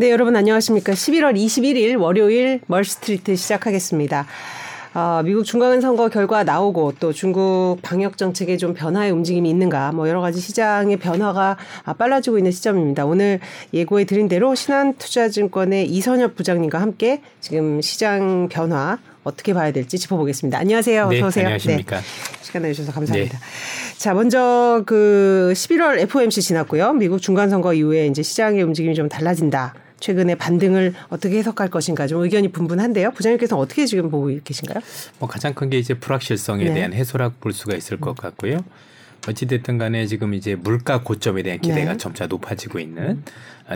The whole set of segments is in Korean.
네, 여러분 안녕하십니까. 11월 21일 월요일 멀스트리트 시작하겠습니다. 어, 미국 중간 선거 결과 나오고 또 중국 방역 정책에 좀 변화의 움직임이 있는가 뭐 여러 가지 시장의 변화가 빨라지고 있는 시점입니다. 오늘 예고해 드린 대로 신한투자증권의 이선엽 부장님과 함께 지금 시장 변화 어떻게 봐야 될지 짚어보겠습니다. 안녕하세요. 네, 어서 오세요. 안녕하십니까. 네, 시간 내주셔서 감사합니다. 네. 자, 먼저 그 11월 FOMC 지났고요. 미국 중간 선거 이후에 이제 시장의 움직임이 좀 달라진다. 최근의 반등을 어떻게 해석할 것인가 좀 의견이 분분한데요. 부장님께서 어떻게 지금 보고 계신가요? 뭐 가장 큰 게 이제 불확실성에 네. 대한 해소라고 볼 수가 있을 것 같고요. 어찌됐든 간에 지금 이제 물가 고점에 대한 기대가 네. 점차 높아지고 있는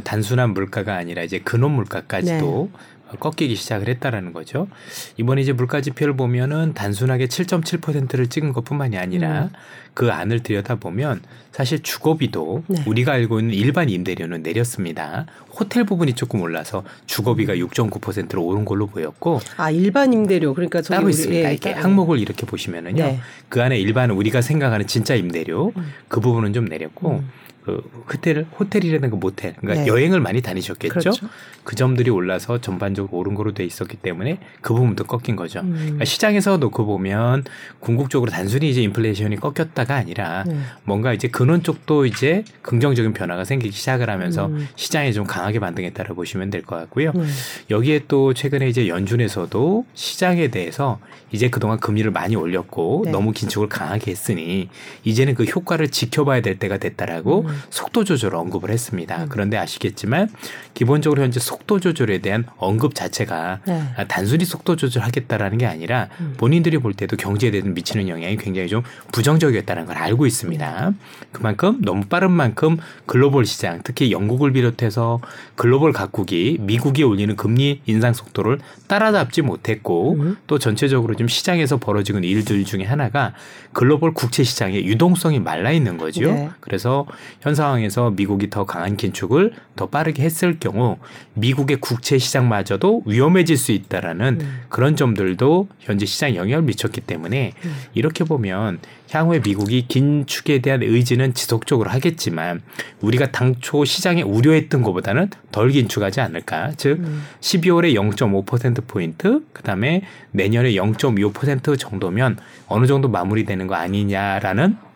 단순한 물가가 아니라 이제 근원 물가까지도 네. 꺾이기 시작을 했다라는 거죠. 이번에 이제 물가 지표를 보면은 단순하게 7.7%를 찍은 것뿐만이 아니라 음. 그 안을 들여다보면 사실 주거비도 네. 우리가 알고 있는 일반 임대료는 내렸습니다. 호텔 부분이 조금 올라서 주거비가 6.9%로 오른 걸로 보였고 아 일반 임대료 그러니까 따로 있습니다. 예, 이게 항목을 이렇게 보시면은요. 네. 그 안에 일반 우리가 생각하는 진짜 임대료 음. 그 부분은 좀 내렸고 음. 그 호텔 호텔이라는 그 모텔 그러니까 네. 여행을 많이 다니셨겠죠. 그렇죠. 그 점들이 올라서 전반적으로 오른 거로 돼 있었기 때문에 그 부분도 꺾인 거죠. 음. 그러니까 시장에서 놓고 보면 궁극적으로 단순히 이제 인플레이션이 꺾였다가 아니라 네. 뭔가 이제 근원 쪽도 이제 긍정적인 변화가 생기기 시작을 하면서 음. 시장에 좀 강하게 반등했다고 보시면 될 것 같고요. 음. 여기에 또 최근에 이제 연준에서도 시장에 대해서 이제 그동안 금리를 많이 올렸고 네. 너무 긴축을 강하게 했으니 이제는 그 효과를 지켜봐야 될 때가 됐다라고 음. 속도 조절을 언급을 했습니다. 음. 그런데 아시겠지만 기본적으로 현재 속도 조절에 대한 언급 자체가 네. 단순히 속도 조절하겠다라는 게 아니라 음. 본인들이 볼 때도 경제에 대한 미치는 영향이 굉장히 좀 부정적이었다는 걸 알고 있습니다. 그만큼 너무 빠른 만큼 글로벌 시장 특히 영국을 비롯해서 글로벌 각국이 미국이 올리는 금리 인상 속도를 따라잡지 못했고 음. 또 전체적으로 좀 시장에서 벌어지고 있는 일들 중에 하나가 글로벌 국채 시장의 유동성이 말라 있는 거죠. 네. 그래서 현 상황에서 미국이 더 강한 긴축을 더 빠르게 했을 경우 미국의 국채 시장마저도 위험해질 수 있다라는 음. 그런 점들도 현재 시장 영향을 미쳤기 때문에 음. 이렇게 보면 향후에 미국이 긴축에 대한 의지는 지속적으로 하겠지만 우리가 당초 시장에 우려했던 것보다는 덜 긴축하지 않을까. 즉 음. 12월에 0.5% 포인트, 그다음에 내년에 0.25% 정도면 어느 정도 마무리되는 거 아니냐라는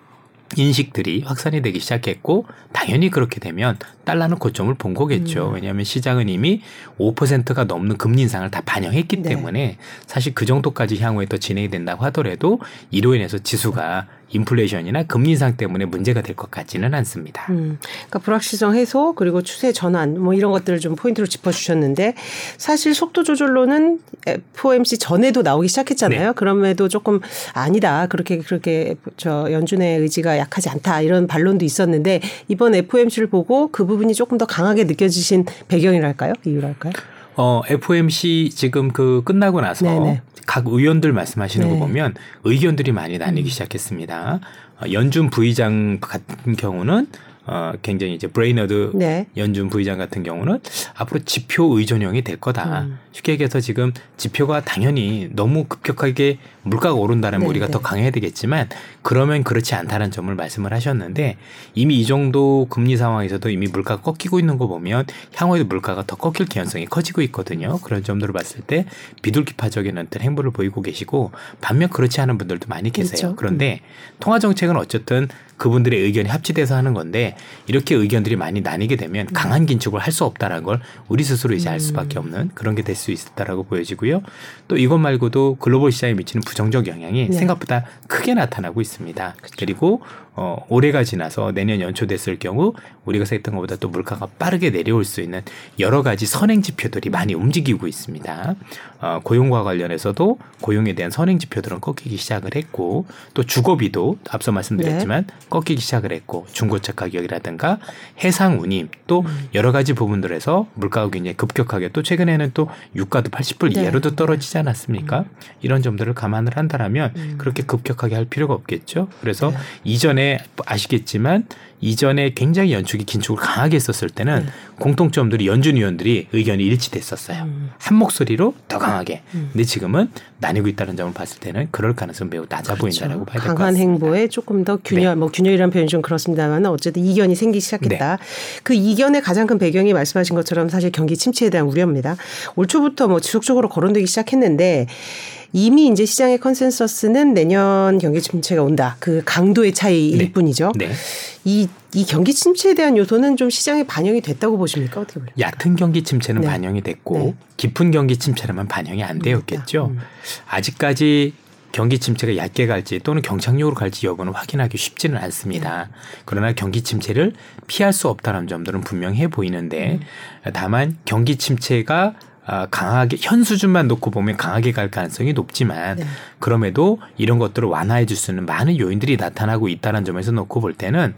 인식들이 확산이 되기 시작했고 당연히 그렇게 되면 달러는 고점을 본 거겠죠. 음. 왜냐하면 시장은 이미 5%가 넘는 금리 인상을 다 반영했기 네. 때문에 사실 그 정도까지 향후에 더 진행이 된다고 하더라도 이로 인해서 지수가 인플레이션이나 금리 인상 때문에 문제가 될 것 같지는 않습니다. 음, 그러니까 불확실성 해소 그리고 추세 전환 뭐 이런 것들을 좀 포인트로 짚어주셨는데 사실 속도 조절로는 FOMC 전에도 나오기 시작했잖아요. 네. 그럼에도 조금 아니다 그렇게 그렇게 저 연준의 의지가 약하지 않다 이런 반론도 있었는데 이번 FOMC를 보고 그 부분이 조금 더 강하게 느껴지신 배경이랄까요? 이유랄까요? 어, FOMC 지금 그 끝나고 나서 네네. 각 위원들 말씀하시는 네. 거 보면 의견들이 많이 나뉘기 음. 시작했습니다. 어, 연준 부의장 같은 경우는 어, 굉장히 이제 브레이너드 네. 연준 부의장 같은 경우는 앞으로 지표 의존형이 될 거다. 음. 쉽게 얘기해서 지금 지표가 당연히 너무 급격하게 물가가 오른다면 네, 우리가 네. 더 강해야 되겠지만 그러면 그렇지 않다는 점을 말씀을 하셨는데 이미 이 정도 금리 상황에서도 이미 물가가 꺾이고 있는 거 보면 향후에도 물가가 더 꺾일 개연성이 커지고 있거든요. 그런 점들을 봤을 때 비둘기파적인 어떤 행보를 보이고 계시고 반면 그렇지 않은 분들도 많이 계세요. 그렇죠. 그런데 음. 통화 정책은 어쨌든 그분들의 의견이 합치돼서 하는 건데 이렇게 의견들이 많이 나뉘게 되면 음. 강한 긴축을 할 수 없다라는 걸 우리 스스로 이제 알 수밖에 음. 없는 그런 게 될 수 있다라고 보여지고요. 또 이것 말고도 글로벌 시장에 미치는 부정적 영향이 네. 생각보다 크게 나타나고 있습니다. 그렇죠. 그리고 어, 올해가 지나서 내년 연초 됐을 경우 우리가 생각했던 것보다 또 물가가 빠르게 내려올 수 있는 여러 가지 선행 지표들이 많이 움직이고 있습니다. 어, 고용과 관련해서도 고용에 대한 선행 지표들은 꺾이기 시작을 했고 또 주거비도 앞서 말씀드렸지만 네. 꺾이기 시작을 했고 중고차 가격이라든가 해상 운임 또 음. 여러 가지 부분들에서 물가가 굉장히 급격하게 또 최근에는 또 유가도 80불 네. 이하로도 떨어지지 않았습니까? 음. 이런 점들을 감안을 한다라면 음. 그렇게 급격하게 할 필요가 없겠죠. 그래서 네. 이전에 아시겠지만 이전에 굉장히 연축이 긴축을 강하게 했었을 때는 네. 공통점들이 연준 위원들이 의견이 일치됐었어요. 음. 한 목소리로 더 강하게. 음. 근데 지금은 나뉘고 있다는 점을 봤을 때는 그럴 가능성 매우 낮아 그렇죠. 보인다라고 봐야 될 것 같습니다. 강한 행보에 조금 더 균열, 네. 뭐 균열이라는 표현이 좀 그렇습니다만 어쨌든 이견이 생기기 시작했다. 네. 그 이견의 가장 큰 배경이 말씀하신 것처럼 사실 경기 침체에 대한 우려입니다. 올 초부터 뭐 지속적으로 거론되기 시작했는데 이미 이제 시장의 컨센서스는 내년 경기 침체가 온다. 그 강도의 차이일 네. 뿐이죠. 네. 이, 이 경기 침체에 대한 요소는 좀 시장에 반영이 됐다고 보십니까? 어떻게 보세요? 얕은 경기 침체는 네. 반영이 됐고 네. 깊은 경기 침체라면 반영이 안 되었겠죠. 음. 아직까지 경기 침체가 얕게 갈지 또는 경착륙으로 갈지 여부는 확인하기 쉽지는 않습니다. 네. 그러나 경기 침체를 피할 수 없다는 점들은 분명해 보이는데 음. 다만 경기 침체가 아, 강하게 현 수준만 놓고 보면 강하게 갈 가능성이 높지만 네. 그럼에도 이런 것들을 완화해 줄 수 있는 많은 요인들이 나타나고 있다는 점에서 놓고 볼 때는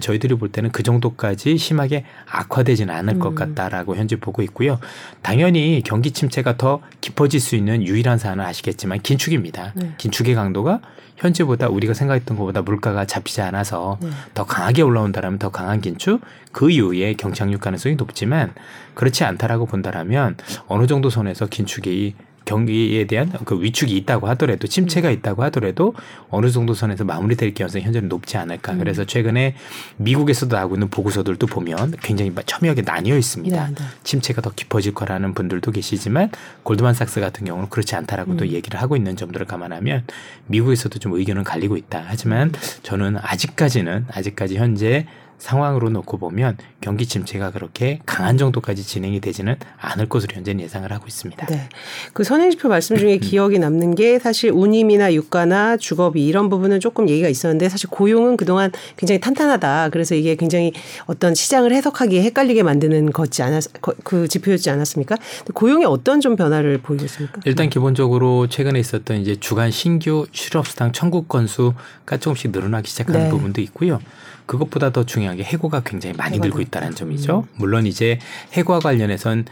저희들이 볼 때는 그 정도까지 심하게 악화되지는 않을 음. 것 같다라고 현재 보고 있고요. 당연히 경기 침체가 더 깊어질 수 있는 유일한 사안은 아시겠지만 긴축입니다. 네. 긴축의 강도가 현재보다 우리가 생각했던 것보다 물가가 잡히지 않아서 네. 더 강하게 올라온다라면 더 강한 긴축 그 이후에 경착륙 가능성이 높지만 그렇지 않다라고 본다라면 어느 정도 선에서 긴축이 경기에 대한 그 위축이 있다고 하더라도 침체가 있다고 하더라도 어느 정도 선에서 마무리될 가능성이 현재는 높지 않을까. 음. 그래서 최근에 미국에서도 나오고 있는 보고서들도 보면 굉장히 첨예하게 나뉘어 있습니다. 네, 네. 침체가 더 깊어질 거라는 분들도 계시지만 골드만삭스 같은 경우는 그렇지 않다라고 음. 또 얘기를 하고 있는 점들을 감안하면 미국에서도 좀 의견은 갈리고 있다. 하지만 저는 아직까지는 아직까지 현재 상황으로 놓고 보면 경기 침체가 그렇게 강한 정도까지 진행이 되지는 않을 것으로 현재는 예상을 하고 있습니다. 네. 그 선행지표 말씀 중에 음. 기억이 남는 게 사실 운임이나 유가나 주거비 이런 부분은 조금 얘기가 있었는데 사실 고용은 그동안 굉장히 탄탄하다. 그래서 이게 굉장히 어떤 시장을 해석하기에 헷갈리게 만드는 것지 않았 그 지표였지 않았습니까? 고용에 어떤 좀 변화를 보이고 있습니까? 일단 기본적으로 최근에 있었던 이제 주간 신규 실업수당 청구 건수가 조금씩 늘어나기 시작하는 네. 부분도 있고요. 그것보다 더 중요한 게 해고가 굉장히 많이 늘고 있다는 점이죠. 음. 물론 이제 해고와 관련해선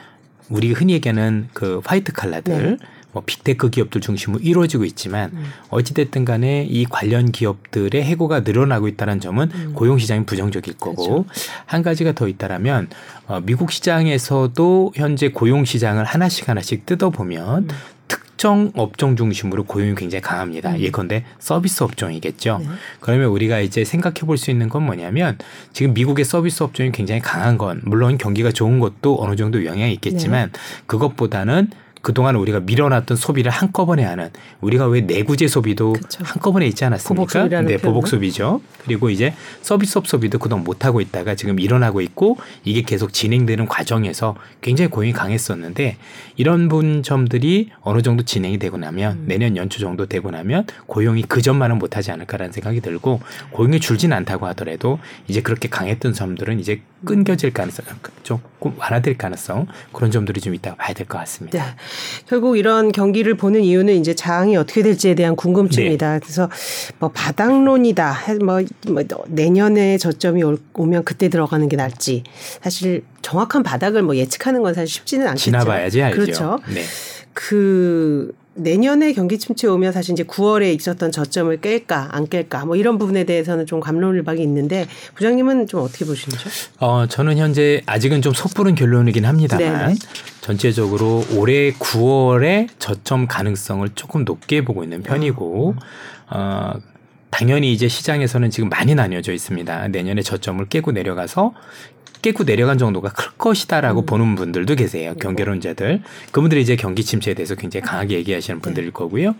우리 흔히 얘기하는 그 화이트 칼라들 네. 뭐 빅테크 기업들 중심으로 이루어지고 있지만 음. 어찌됐든 간에 이 관련 기업들의 해고가 늘어나고 있다는 점은 음. 고용 시장이 부정적일 거고 그렇죠. 한 가지가 더 있다라면 어, 미국 시장에서도 현재 고용 시장을 하나씩 하나씩 뜯어보면 음. 특정 업종 중심으로 고용이 굉장히 강합니다. 음. 예컨대 서비스 업종이겠죠. 네. 그러면 우리가 이제 생각해 볼 수 있는 건 뭐냐면 지금 미국의 서비스 업종이 굉장히 강한 건 물론 경기가 좋은 것도 어느 정도 영향이 있겠지만 네. 그것보다는 그동안 우리가 밀어놨던 소비를 한꺼번에 하는 우리가 왜 내구재 소비도 그쵸. 한꺼번에 있지 않았습니까? 네, 보복 소비죠. 그리고 이제 서비스업 소비도 그동안 못 하고 있다가 지금 일어나고 있고 이게 계속 진행되는 과정에서 굉장히 고용이 강했었는데 이런 분점들이 어느 정도 진행이 되고 나면 음. 내년 연초 정도 되고 나면 고용이 그 전만은 못 하지 않을까라는 생각이 들고 고용이 줄진 않다고 하더라도 이제 그렇게 강했던 점들은 이제 끊겨질 가능성 조금 완화될 가능성 그런 점들이 좀 있다고 봐야 될 것 같습니다. 네. 결국 이런 경기를 보는 이유는 이제 장이 어떻게 될지에 대한 궁금증이다. 네. 그래서 뭐 바닥론이다. 뭐, 뭐 내년에 저점이 오면 그때 들어가는 게 낫지. 사실 정확한 바닥을 뭐 예측하는 건 사실 쉽지는 않겠죠. 지나봐야지 알죠. 그렇죠. 네. 그 내년에 경기 침체 오면 사실 이제 9월에 있었던 저점을 깰까 안 깰까 뭐 이런 부분에 대해서는 좀 감론을박이 있는데 부장님은 좀 어떻게 보시는죠? 어 저는 현재 아직은 좀 섣부른 결론이긴 합니다만 네네. 전체적으로 올해 9월에 저점 가능성을 조금 높게 보고 있는 편이고 어 당연히 이제 시장에서는 지금 많이 나뉘어져 있습니다. 내년에 저점을 깨고 내려가서 깨고 내려간 정도가 클 것이다라고 음. 보는 분들도 계세요. 네. 경계론자들. 그분들이 이제 경기 침체에 대해서 굉장히 강하게 얘기하시는 분들일 네. 거고요.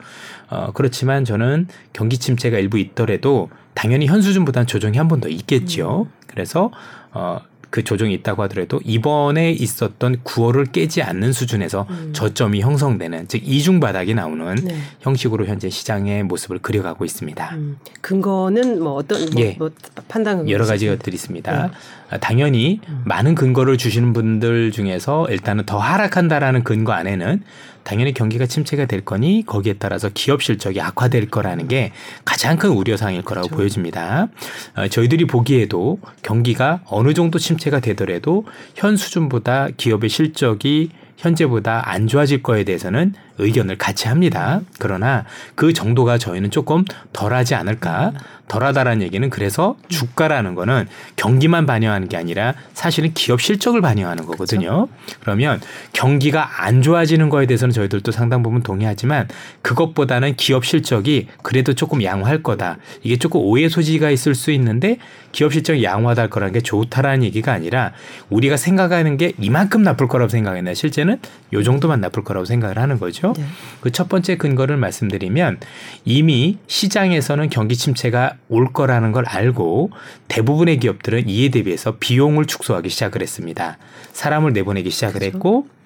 어, 그렇지만 저는 경기 침체가 일부 있더라도 당연히 현 수준보다는 조정이 한 번 더 있겠지요. 음. 그래서 어, 그 조정이 있다고 하더라도 이번에 있었던 9월을 깨지 않는 수준에서 음. 저점이 형성되는 즉 이중 바닥이 나오는 네. 형식으로 현재 시장의 모습을 그려가고 있습니다. 음. 근거는 뭐 어떤 뭐, 예. 뭐 판단 여러 가지 것들이 있습니다. 네. 아, 당연히 음. 많은 근거를 주시는 분들 중에서 일단은 더 하락한다라는 근거 안에는 당연히 경기가 침체가 될 거니 거기에 따라서 기업 실적이 악화될 거라는 게 가장 큰 우려사항일 거라고 그렇죠. 보여집니다. 어, 저희들이 보기에도 경기가 어느 정도 침체가 되더라도 현 수준보다 기업의 실적이 현재보다 안 좋아질 거에 대해서는 의견을 같이 합니다. 그러나 그 정도가 저희는 조금 덜하지 않을까. 덜하다라는 얘기는 그래서 주가라는 거는 경기만 반영하는 게 아니라 사실은 기업 실적을 반영하는 거거든요. 그렇죠. 그러면 경기가 안 좋아지는 거에 대해서는 저희들도 상당 부분 동의하지만 그것보다는 기업 실적이 그래도 조금 양호할 거다. 이게 조금 오해 소지가 있을 수 있는데 기업 실적이 양호하다 할 거라는 게 좋다라는 얘기가 아니라 우리가 생각하는 게 이만큼 나쁠 거라고 생각했나 실제는 요 정도만 나쁠 거라고 생각을 하는 거죠. 네. 그첫 번째 근거를 말씀드리면 이미 시장에서는 경기 침체가 올 거라는 걸 알고 대부분의 기업들은 이에 대비해서 비용을 축소하기 시작을 했습니다. 사람을 내보내기 시작을 그렇죠. 했고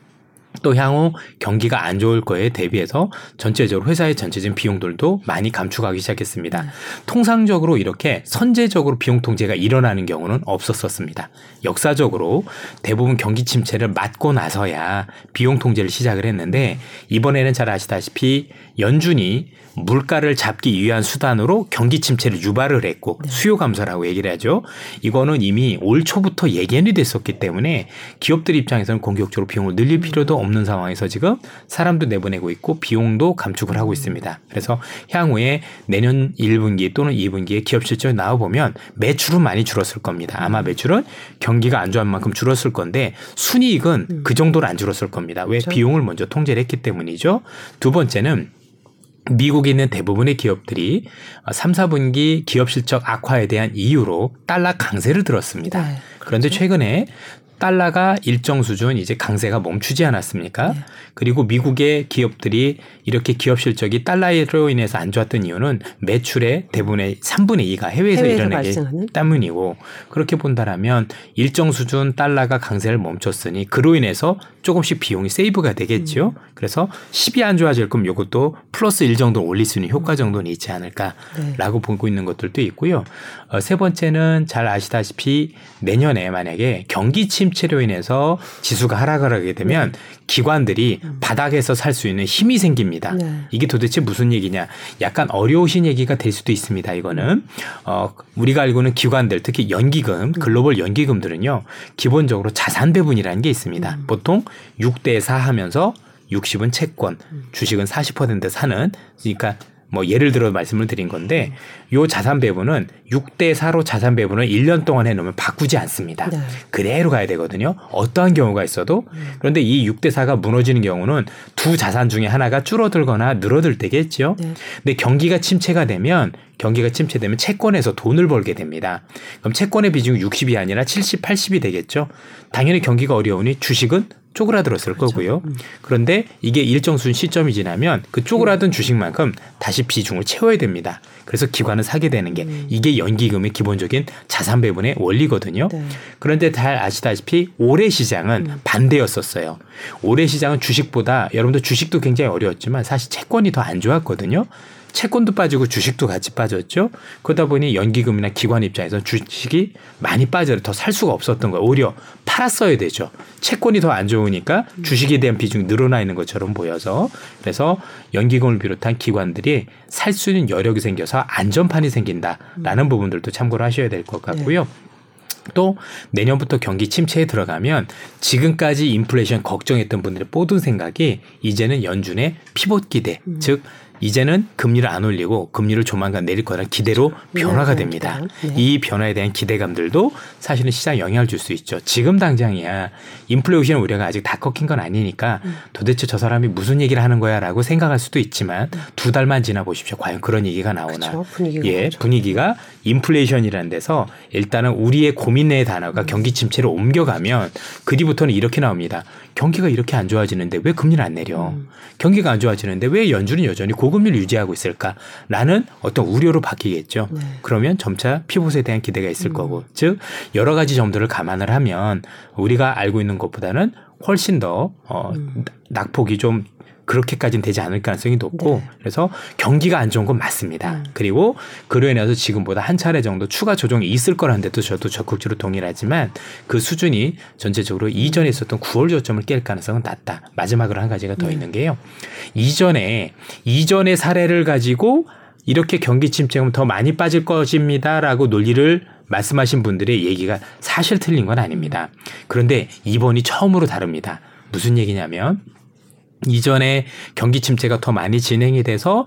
또 향후 경기가 안 좋을 거에 대비해서 전체적으로 회사의 전체적인 비용들도 많이 감축하기 시작했습니다. 네. 통상적으로 이렇게 선제적으로 비용 통제가 일어나는 경우는 없었었습니다. 역사적으로 대부분 경기 침체를 맞고 나서야 비용 통제를 시작을 했는데 이번에는 잘 아시다시피 연준이 물가를 잡기 위한 수단으로 경기 침체를 유발을 했고 네. 수요 감소라고 얘기를 하죠. 이거는 이미 올 초부터 예견이 됐었기 때문에 기업들 입장에서는 공격적으로 비용을 늘릴 필요도 없는 상황에서 지금 사람도 내보내고 있고 비용도 감축을 하고 있습니다. 그래서 향후에 내년 1분기 또는 2분기에 기업 실적이 나와 보면 매출은 많이 줄었을 겁니다. 아마 매출은 경기가 안 좋은 만큼 줄었을 건데 순이익은 음. 그 정도로 안 줄었을 겁니다. 왜 그렇죠. 비용을 먼저 통제를 했기 때문이죠. 두 번째는 미국에 있는 대부분의 기업들이 3, 4분기 기업 실적 악화에 대한 이유로 달러 강세를 들었습니다. 네, 그런데 그렇죠. 최근에 달러가 일정 수준 이제 강세가 멈추지 않았습니까? 네. 그리고 미국의 기업들이 이렇게 기업 실적이 달러로 인해서 안 좋았던 이유는 매출의 대부분의 3분의 2가 해외에서, 해외에서 일어나기 때문이고 그렇게 본다라면 일정 수준 달러가 강세를 멈췄으니 그로 인해서 조금씩 비용이 세이브가 되겠죠. 음. 그래서 10이 안 좋아질 거면 이것도 플러스 1 정도 올릴 수 있는 효과 정도는 있지 않을까라고 네. 보고 있는 것들도 있고요. 어, 세 번째는 잘 아시다시피 내년에 만약에 경기 침 체로 인해서 지수가 하락을 하게 되면 네. 기관들이 음. 바닥에서 살 수 있는 힘이 생깁니다. 네. 이게 도대체 무슨 얘기냐? 약간 어려우신 얘기가 될 수도 있습니다. 이거는 어 우리가 알고는 기관들 특히 연기금, 음. 글로벌 연기금들은요 기본적으로 자산 배분이라는 게 있습니다. 음. 보통 6대 4 하면서 60은 채권, 음. 주식은 40% 사는 그러니까 뭐 예를 들어 말씀을 드린 건데 요 자산 배분은 6대 4로 자산 배분을 1년 동안 해 놓으면 바꾸지 않습니다. 네. 그대로 가야 되거든요. 어떠한 경우가 있어도 음. 그런데 이 6대 4가 무너지는 경우는 두 자산 중에 하나가 줄어들거나 늘어들 때겠죠. 네. 근데 경기가 침체가 되면 경기가 침체되면 채권에서 돈을 벌게 됩니다. 그럼 채권의 비중이 60이 아니라 70, 80이 되겠죠. 당연히 경기가 어려우니 주식은 쪼그라들었을 그렇죠. 거고요. 음. 그런데 이게 일정 수준 시점이 지나면 그 쪼그라든 주식만큼 다시 비중을 채워야 됩니다. 그래서 기관은 사게 되는 게 음. 이게 연기금의 기본적인 자산 배분의 원리거든요. 네. 그런데 잘 아시다시피 올해 시장은 음. 반대였었어요. 올해 시장은 주식보다 여러분들 주식도 굉장히 어려웠지만 사실 채권이 더 안 좋았거든요. 채권도 빠지고 주식도 같이 빠졌죠. 그러다 보니 연기금이나 기관 입장에서 주식이 많이 빠져서 더살 수가 없었던 거예요. 오히려 팔았어야 되죠. 채권이 더 안 좋으니까 주식에 대한 비중이 늘어나 있는 것처럼 보여서 그래서 연기금을 비롯한 기관들이 살 수 있는 여력이 생겨서 안전판이 생긴다라는 부분들도 참고를 하셔야 될 것 같고요. 네. 또 내년부터 경기 침체에 들어가면 지금까지 인플레이션 걱정했던 분들의 모든 생각이 이제는 연준의 피봇 기대, 음. 즉 이제는 금리를 안 올리고 금리를 조만간 내릴 거라는 기대로 변화가 됩니다. 네. 이 변화에 대한 기대감들도 사실은 시장에 영향을 줄 수 있죠. 지금 당장이야 인플레이션 우려가 아직 다 꺾인 건 아니니까 음. 도대체 저 사람이 무슨 얘기를 하는 거야라고 생각할 수도 있지만 네. 두 달만 지나 보십시오. 과연 그런 얘기가 나오나? 그쵸, 분위기가 예, 그렇죠. 분위기가 인플레이션이라는 데서 일단은 우리의 고민의 단어가 음. 경기 침체로 옮겨가면 그 뒤부터는 이렇게 나옵니다. 경기가 이렇게 안 좋아지는데 왜 금리를 안 내려? 음. 경기가 안 좋아지는데 왜 연준은 여전히 고금리를 유지하고 있을까라는 어떤 우려로 바뀌겠죠. 네. 그러면 점차 피봇에 대한 기대가 있을 음. 거고, 즉 여러 가지 점들을 감안을 하면 우리가 알고 있는 것보다는 훨씬 더 어, 음. 낙폭이 좀 그렇게까지는 되지 않을 가능성이 높고 네. 그래서 경기가 안 좋은 건 맞습니다. 음. 그리고 그로 인해서 지금보다 한 차례 정도 추가 조정이 있을 거라는 데도 저도 적극적으로 동의를 하지만 그 수준이 전체적으로 이전에 있었던 9월 저점을 깰 가능성은 낮다. 마지막으로 한 가지가 더 네. 있는 게요. 이전에 이전의 사례를 가지고 이렇게 경기 침체는 더 많이 빠질 것입니다라고 논리를 말씀하신 분들의 얘기가 사실 틀린 건 아닙니다. 그런데 이번이 처음으로 다릅니다. 무슨 얘기냐면 이전에 경기 침체가 더 많이 진행이 돼서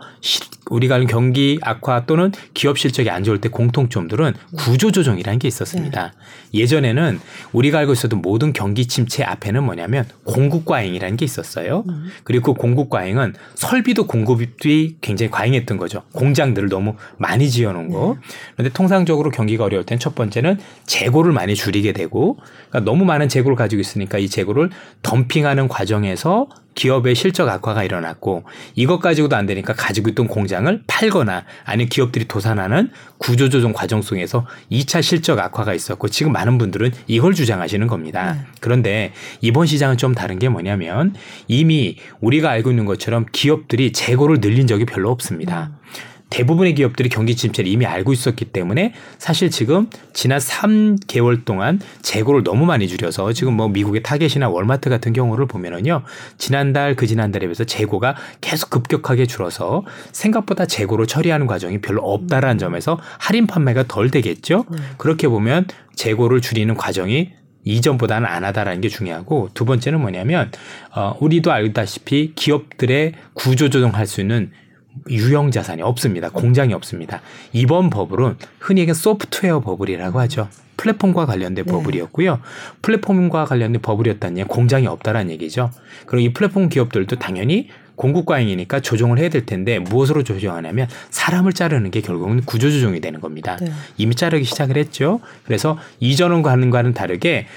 우리가 알는 경기 악화 또는 기업 실적이 안 좋을 때 공통점들은 구조 조정이라는 게 있었습니다. 네. 예전에는 우리가 알고 있었던 모든 경기 침체 앞에는 뭐냐면 공급 과잉이라는 게 있었어요. 음. 그리고 그 공급 과잉은 설비도 공급이 굉장히 과잉했던 거죠. 공장들을 너무 많이 지어 놓은 거. 네. 그런데 통상적으로 경기가 어려울 땐 첫 번째는 재고를 많이 줄이게 되고 그러니까 너무 많은 재고를 가지고 있으니까 이 재고를 덤핑하는 과정에서 기업의 실적 악화가 일어났고 이것 가지고도 안 되니까 가지고 있던 공장 을 팔거나 아니면 기업들이 도산하는 구조조정 과정 속에서 2차 실적 악화가 있었고 지금 많은 분들은 이걸 주장하시는 겁니다. 네. 그런데 이번 시장은 좀 다른 게 뭐냐면 이미 우리가 알고 있는 것처럼 기업들이 재고를 늘린 적이 별로 없습니다. 음. 대부분의 기업들이 경기 침체를 이미 알고 있었기 때문에 사실 지금 지난 3개월 동안 재고를 너무 많이 줄여서 지금 뭐 미국의 타겟이나 월마트 같은 경우를 보면은요. 지난달 그 지난달에 비해서 재고가 계속 급격하게 줄어서 생각보다 재고를 처리하는 과정이 별로 없다라는 점에서 할인 판매가 덜 되겠죠. 네. 그렇게 보면 재고를 줄이는 과정이 이전보다는 안 하다라는 게 중요하고 두 번째는 뭐냐면 어 우리도 알다시피 기업들의 구조 조정할 수 있는 유형 자산이 없습니다. 공장이 없습니다. 이번 버블은 흔히 얘기하는 소프트웨어 버블이라고 하죠. 플랫폼과 관련된 네. 버블이었고요. 플랫폼과 관련된 버블이었다는 얘기 공장이 없다라는 얘기죠. 그리고 이 플랫폼 기업들도 당연히 공급 과잉이니까 조정을 해야 될 텐데 무엇으로 조정하냐면 사람을 자르는 게 결국은 구조 조정이 되는 겁니다. 네. 이미 자르기 시작을 했죠. 그래서 이전과는 다르게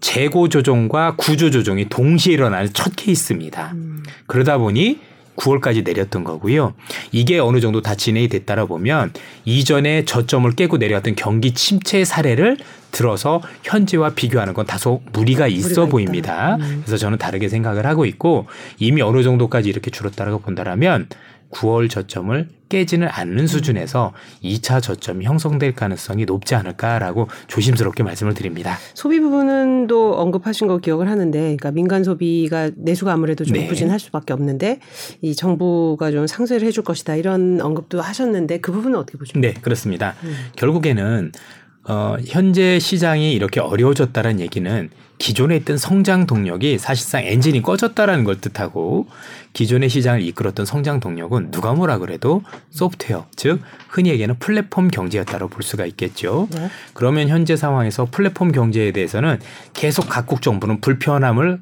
재고 조정과 구조 조정이 동시에 일어나는 첫 케이스입니다. 음. 그러다 보니 9월까지 내렸던 거고요. 이게 어느 정도 다 진행이 됐다라 보면 이전에 저점을 깨고 내려왔던 경기 침체 사례를 들어서 현재와 비교하는 건 다소 무리가 있어 보입니다. 음. 그래서 저는 다르게 생각을 하고 있고 이미 어느 정도까지 이렇게 줄었다라고 본다라면 9월 저점을 깨지는 않는 수준에서 2차 저점이 형성될 가능성이 높지 않을까라고 조심스럽게 말씀을 드립니다. 소비 부분은 또 언급하신 거 기억을 하는데, 그러니까 민간 소비가 내수가 아무래도 좀 네. 부진할 수밖에 없는데 이 정부가 좀 상쇄를 해줄 것이다 이런 언급도 하셨는데 그 부분은 어떻게 보십니까? 네, 그렇습니다. 음. 결국에는 어, 현재 시장이 이렇게 어려워졌다는 얘기는 기존에 있던 성장 동력이 사실상 엔진이 꺼졌다라는 걸 뜻하고 기존의 시장을 이끌었던 성장 동력은 누가 뭐라 그래도 소프트웨어 즉 흔히 얘기하는 플랫폼 경제였다고 볼 수가 있겠죠. 네. 그러면 현재 상황에서 플랫폼 경제에 대해서는 계속 각국 정부는 불편함을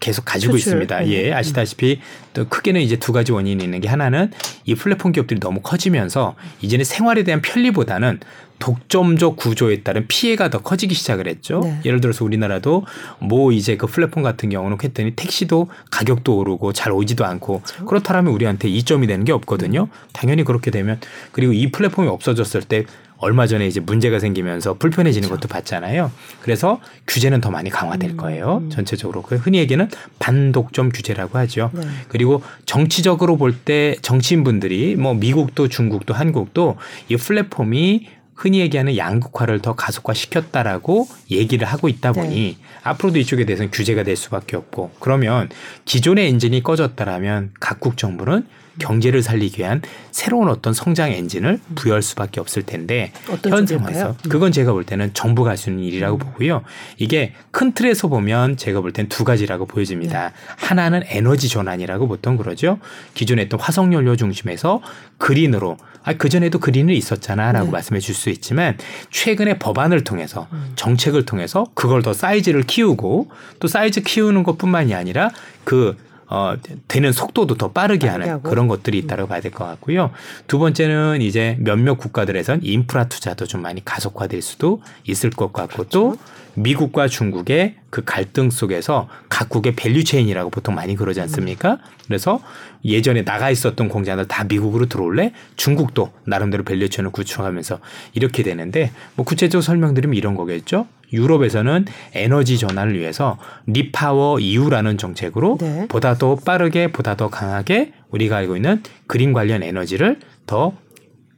계속 가지고 수출. 있습니다. 네. 예, 아시다시피 또 크게는 이제 두 가지 원인이 있는 게 하나는 이 플랫폼 기업들이 너무 커지면서 이제는 생활에 대한 편리보다는 독점적 구조에 따른 피해가 더 커지기 시작을 했죠. 네. 예를 들어서 우리나라도 뭐 이제 그 플랫폼 같은 경우는 했더니 택시도 가격도 오르고 잘 오지도 않고 그렇죠. 그렇다면 우리한테 이점이 되는 게 없거든요. 당연히 그렇게 되면 그리고 이 플랫폼이 없어졌을 때 얼마 전에 이제 문제가 생기면서 불편해지는 그렇죠. 것도 봤잖아요. 그래서 규제는 더 많이 강화될 음, 거예요. 음. 전체적으로. 그 흔히 얘기는 반독점 규제라고 하죠. 네. 그리고 정치적으로 볼 때 정치인분들이 뭐 미국도 중국도 한국도 이 플랫폼이 흔히 얘기하는 양극화를 더 가속화시켰다라고 얘기를 하고 있다 보니 네. 앞으로도 이쪽에 대해서는 규제가 될 수밖에 없고 그러면 기존의 엔진이 꺼졌다라면 각국 정부는 경제를 살리기 위한 새로운 어떤 성장 엔진을 부여할 수밖에 없을 텐데 현 상황에서 음. 그건 제가 볼 때는 정부가 할 수 있는 일이라고 음. 보고요. 이게 큰 틀에서 보면 제가 볼 땐 두 가지라고 보여집니다. 네. 하나는 에너지 전환이라고 보통 그러죠. 기존에 있던 화석 연료 중심에서 그린으로 아, 그전에도 그린이 있었잖아라고 네. 말씀해 줄 수 있지만 최근에 법안을 통해서 음. 정책을 통해서 그걸 더 사이즈를 키우고 또 사이즈 키우는 것뿐만이 아니라 그 어, 되는 속도도 더 빠르게 하는 하고. 그런 것들이 있다고 봐야 될 것 같고요. 두 번째는 이제 몇몇 국가들에선 인프라 투자도 좀 많이 가속화될 수도 있을 것 같고 그렇죠. 또 미국과 중국의 그 갈등 속에서 각국의 value chain이라고 보통 많이 그러지 않습니까? 그래서 예전에 나가 있었던 공장들 다 미국으로 들어올래? 중국도 나름대로 value chain을 구축하면서 이렇게 되는데 뭐 구체적으로 설명드리면 이런 거겠죠. 유럽에서는 에너지 전환을 위해서 REPowerEU라는 정책으로 네. 보다 더 빠르게 보다 더 강하게 우리가 알고 있는 green 관련 에너지를 더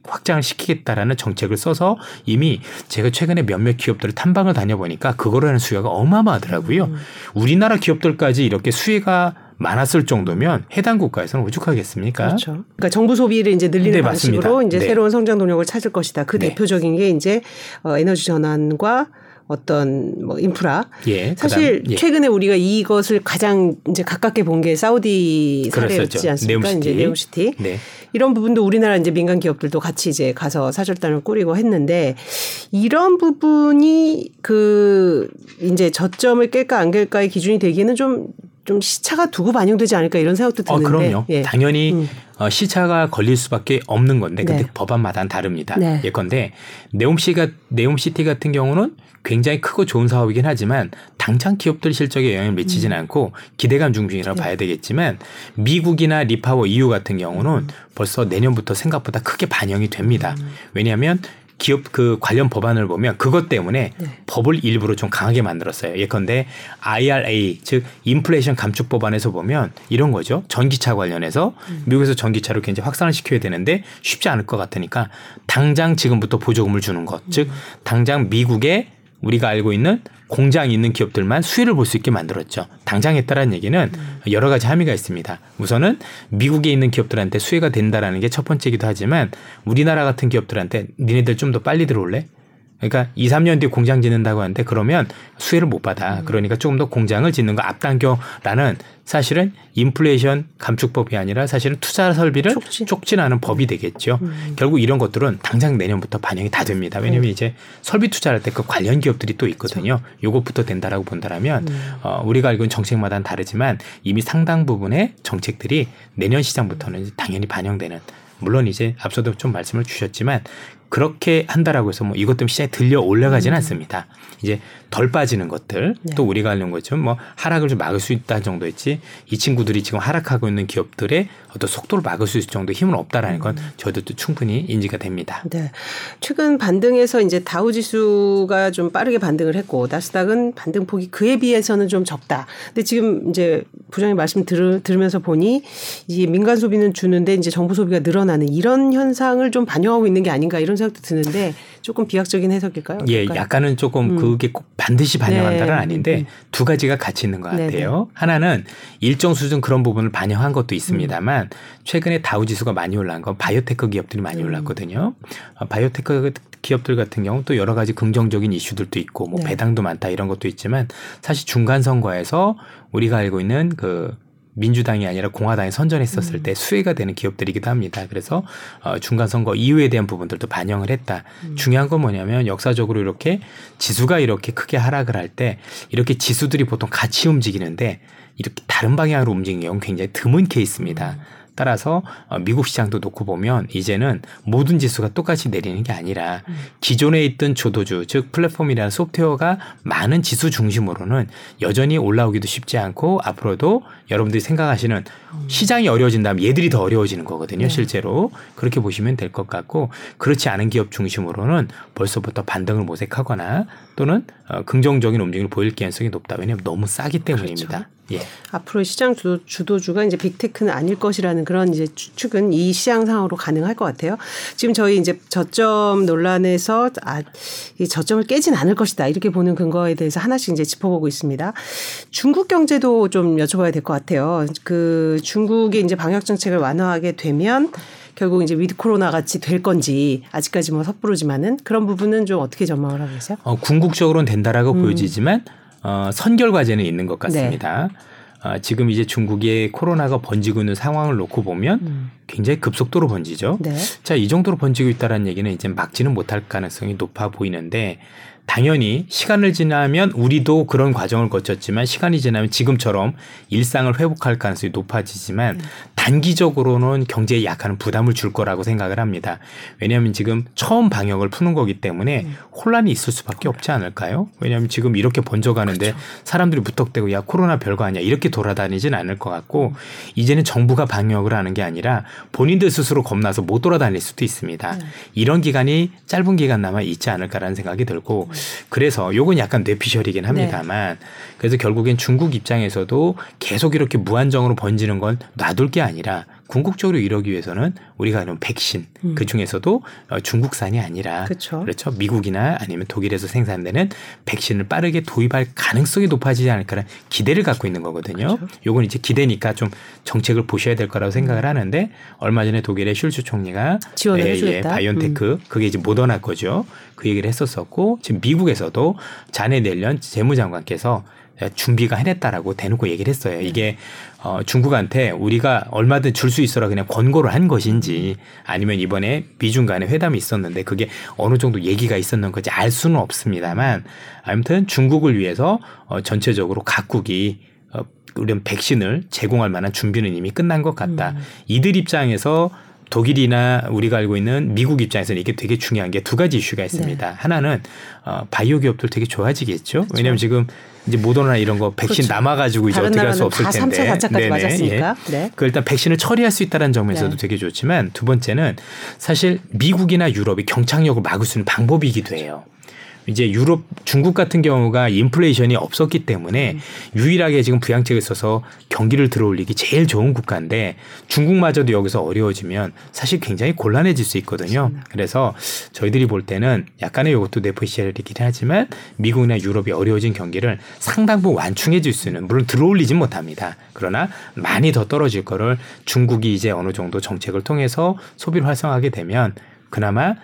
확장을 시키겠다라는 정책을 써서 이미 제가 최근에 몇몇 기업들을 탐방을 다녀보니까 그거로 하는 수요가 어마어마하더라고요. 음. 우리나라 기업들까지 이렇게 수혜가 많았을 정도면 해당 국가에서는 오죽하겠습니까? 그렇죠. 그러니까 정부 소비를 이제 늘리는 네, 방식으로 맞습니다. 이제 네. 새로운 성장 동력을 찾을 것이다. 그 네. 대표적인 게 이제 어, 에너지 전환과 어떤 뭐 인프라. 예, 사실 그다음, 예. 최근에 우리가 이것을 가장 이제 가깝게 본 게 사우디 사례였지 않습니까? 네옴시티. 이제 네옴시티. 네. 이런 부분도 우리나라 이제 민간 기업들도 같이 이제 가서 사절단을 꾸리고 했는데 이런 부분이 그 이제 저점을 깰까 안 깰까의 기준이 되기에는 좀좀 시차가 두고 반영되지 않을까 이런 생각도 어, 드는데. 어, 그럼요. 예. 당연히 음. 어, 시차가 걸릴 수밖에 없는 건데 근데 네. 법안마다 다릅니다. 네. 예컨대 네옴시가 네옴시티 같은 경우는 굉장히 크고 좋은 사업이긴 하지만 당장 기업들 실적에 영향을 미치진 음. 않고 기대감 중심이라고 네. 봐야 되겠지만 미국이나 리파워 EU 같은 경우는 음. 벌써 내년부터 생각보다 크게 반영이 됩니다. 음. 왜냐하면 기업 그 관련 법안을 보면 그것 때문에 네. 법을 일부러 좀 강하게 만들었어요. 예컨대 IRA 즉 인플레이션 감축 법안에서 보면 이런 거죠. 전기차 관련해서 음. 미국에서 전기차를 굉장히 확산을 시켜야 되는데 쉽지 않을 것 같으니까 당장 지금부터 보조금을 주는 것. 음. 즉 당장 미국에 우리가 알고 있는 공장이 있는 기업들만 수혜를 볼 수 있게 만들었죠. 당장 했다라는 얘기는 음. 여러 가지 함의가 있습니다. 우선은 미국에 있는 기업들한테 수혜가 된다라는 게 첫 번째이기도 하지만 우리나라 같은 기업들한테 니네들 좀 더 빨리 들어올래? 그러니까 2, 3년 뒤에 공장 짓는다고 하는데 그러면 수혜를 못 받아. 음. 그러니까 조금 더 공장을 짓는 거 앞당겨라는 사실은 인플레이션 감축법이 아니라 사실은 투자 설비를 촉진. 촉진하는 법이 되겠죠. 음. 결국 이런 것들은 당장 내년부터 반영이 다 됩니다. 왜냐하면 음. 이제 설비 투자할 때 그 관련 기업들이 또 있거든요. 그렇죠. 요것부터 된다라고 본다라면 음. 어, 우리가 알고 있는 정책마다는 다르지만 이미 상당 부분의 정책들이 내년 시장부터는 당연히 반영되는 물론 이제 앞서도 좀 말씀을 주셨지만 그렇게 한다라고 해서 뭐 이것 때문에 시장에 들려 올라가지는 음. 않습니다. 이제 덜 빠지는 것들 네. 또 우리가 하는 것처럼 뭐 하락을 좀 막을 수 있다 정도였지 이 친구들이 지금 하락하고 있는 기업들의 어떤 속도를 막을 수 있을 정도 힘은 없다라는 건 음. 저희들도 충분히 인지가 됩니다. 네. 최근 반등에서 이제 다우 지수가 좀 빠르게 반등을 했고 나스닥은 반등 폭이 그에 비해서는 좀 적다. 근데 지금 이제 부장님 말씀 들, 들으면서 보니 이 민간 소비는 주는데 이제 정부 소비가 늘어나는 이런 현상을 좀 반영하고 있는 게 아닌가 이런 생각도 드는데 조금 비약적인 해석일까요? 예, 약간은 조금 음. 그게 꼭 반드시 반영한다는 네. 아닌데 음. 두 가지가 같이 있는 것 같아요. 네네. 하나는 일정 수준 그런 부분을 반영한 것도 있습니다만 음. 최근에 다우 지수가 많이 올라간 건 바이오테크 기업들이 많이 음. 올랐거든요. 어, 바이오테크 기업들 같은 경우 또 여러 가지 긍정적인 이슈들도 있고 뭐 네. 배당도 많다 이런 것도 있지만 사실 중간 선거에서 우리가 알고 있는 그 민주당이 아니라 공화당이 선전했었을 음. 때 수혜가 되는 기업들이기도 합니다. 그래서 어, 중간 선거 이후에 대한 부분들도 반영을 했다. 음. 중요한 건 뭐냐면 역사적으로 이렇게 지수가 이렇게 크게 하락을 할 때 이렇게 지수들이 보통 같이 움직이는데 이렇게 다른 방향으로 움직이는 경우는 굉장히 드문 케이스입니다. 음. 따라서 어, 미국 시장도 놓고 보면 이제는 모든 지수가 똑같이 내리는 게 아니라 음. 기존에 있던 주도주 즉 플랫폼이라는 소프트웨어가 많은 지수 중심으로는 여전히 올라오기도 쉽지 않고 앞으로도 여러분들이 생각하시는 음. 시장이 어려워진다면 얘들이 더 어려워지는 거거든요. 네. 실제로 그렇게 보시면 될 것 같고 그렇지 않은 기업 중심으로는 벌써부터 반등을 모색하거나 또는 어, 긍정적인 움직임을 보일 가능성이 높다. 왜냐하면 너무 싸기 때문입니다. 그렇죠. 예. 앞으로 시장 주도, 주가 이제 빅테크는 아닐 것이라는 그런 이제 추측은 이 시장 상으로 가능할 것 같아요. 지금 저희 이제 저점 논란에서 아, 이 저점을 깨진 않을 것이다 이렇게 보는 근거에 대해서 하나씩 이제 짚어보고 있습니다. 중국 경제도 좀 여쭤봐야 될 것 같아요. 그 중국이 이제 방역 정책을 완화하게 되면 결국 이제 위드 코로나 같이 될 건지 아직까지 뭐 섣부르지만은 그런 부분은 좀 어떻게 전망을 하고 계세요? 어, 궁극적으로는 된다라고 음. 보여지지만 어, 선결 과제는 있는 것 같습니다. 네. 어, 지금 이제 중국의 코로나가 번지고 있는 상황을 놓고 보면 음. 굉장히 급속도로 번지죠. 네. 자, 이 정도로 번지고 있다라는 얘기는 이제 막지는 못할 가능성이 높아 보이는데 당연히 시간을 지나면 우리도 그런 과정을 거쳤지만 시간이 지나면 지금처럼 일상을 회복할 가능성이 높아지지만 음. 단기적으로는 경제에 약간 부담을 줄 거라고 생각을 합니다. 왜냐하면 지금 처음 방역을 푸는 거기 때문에 음. 혼란이 있을 수밖에 없지 않을까요? 왜냐하면 지금 이렇게 번져가는데 그렇죠. 사람들이 무턱대고 야 코로나 별거 아니야 이렇게 돌아다니지는 않을 것 같고 음. 이제는 정부가 방역을 하는 게 아니라 본인들 스스로 겁나서 못 돌아다닐 수도 있습니다. 음. 이런 기간이 짧은 기간 남아 있지 않을까라는 생각이 들고 음. 그래서 요건 약간 뇌피셜이긴 합니다만 네. 그래서 결국엔 중국 입장에서도 계속 이렇게 무한정으로 번지는 건 놔둘 게 아니라 궁극적으로 이러기 위해서는 우리가 이런 백신 음. 그 중에서도 어, 중국산이 아니라 그쵸. 그렇죠 미국이나 아니면 독일에서 생산되는 백신을 빠르게 도입할 가능성이 높아지지 않을까라는 기대를 갖고 있는 거거든요. 그쵸. 요건 이제 기대니까 좀 정책을 보셔야 될 거라고 생각을 음. 하는데 얼마 전에 독일의 숄츠 총리가 지원을 예, 예, 바이오엔테크 음. 그게 이제 모더나 거죠. 그 얘기를 했었었고 지금 미국에서도 재닛 옐런 재무장관께서 준비가 됐다라고 대놓고 얘기를 했어요. 이게 어, 중국한테 우리가 얼마든 줄 수 있어라 그냥 권고를 한 것인지 아니면 이번에 미중 간의 회담이 있었는데 그게 어느 정도 얘기가 있었는 건지 알 수는 없습니다만 아무튼 중국을 위해서 어, 전체적으로 각국이 어, 우리는 백신을 제공할 만한 준비는 이미 끝난 것 같다. 음. 이들 입장에서 독일이나 우리가 알고 있는 미국 입장에서는 이게 되게 중요한 게 두 가지 이슈가 있습니다. 네. 하나는 어, 바이오 기업들 되게 좋아지겠죠. 그렇죠. 왜냐하면 지금 이제 모더나 이런 거 백신 그렇죠. 남아가지고 이제 어떻게 할 수 없을 텐데. 3차, 4차까지 맞았으니까. 예. 네. 그 일단 백신을 처리할 수 있다는 점에서도 네. 되게 좋지만 두 번째는 사실 미국이나 유럽이 경착력을 막을 수 있는 방법이기도 해요. 이제 유럽 중국 같은 경우가 인플레이션이 없었기 때문에 음. 유일하게 지금 부양책을 써서 경기를 들어올리기 제일 좋은 국가인데 중국마저도 여기서 어려워지면 사실 굉장히 곤란해질 수 있거든요. 맞습니다. 그래서 저희들이 볼 때는 약간의 이것도 네포시알이긴 하지만 미국이나 유럽이 어려워진 경기를 상당 부분 완충해 줄 수는 물론 들어올리진 못합니다. 그러나 많이 더 떨어질 거를 중국이 이제 어느 정도 정책을 통해서 소비를 활성화하게 되면 그나마 어,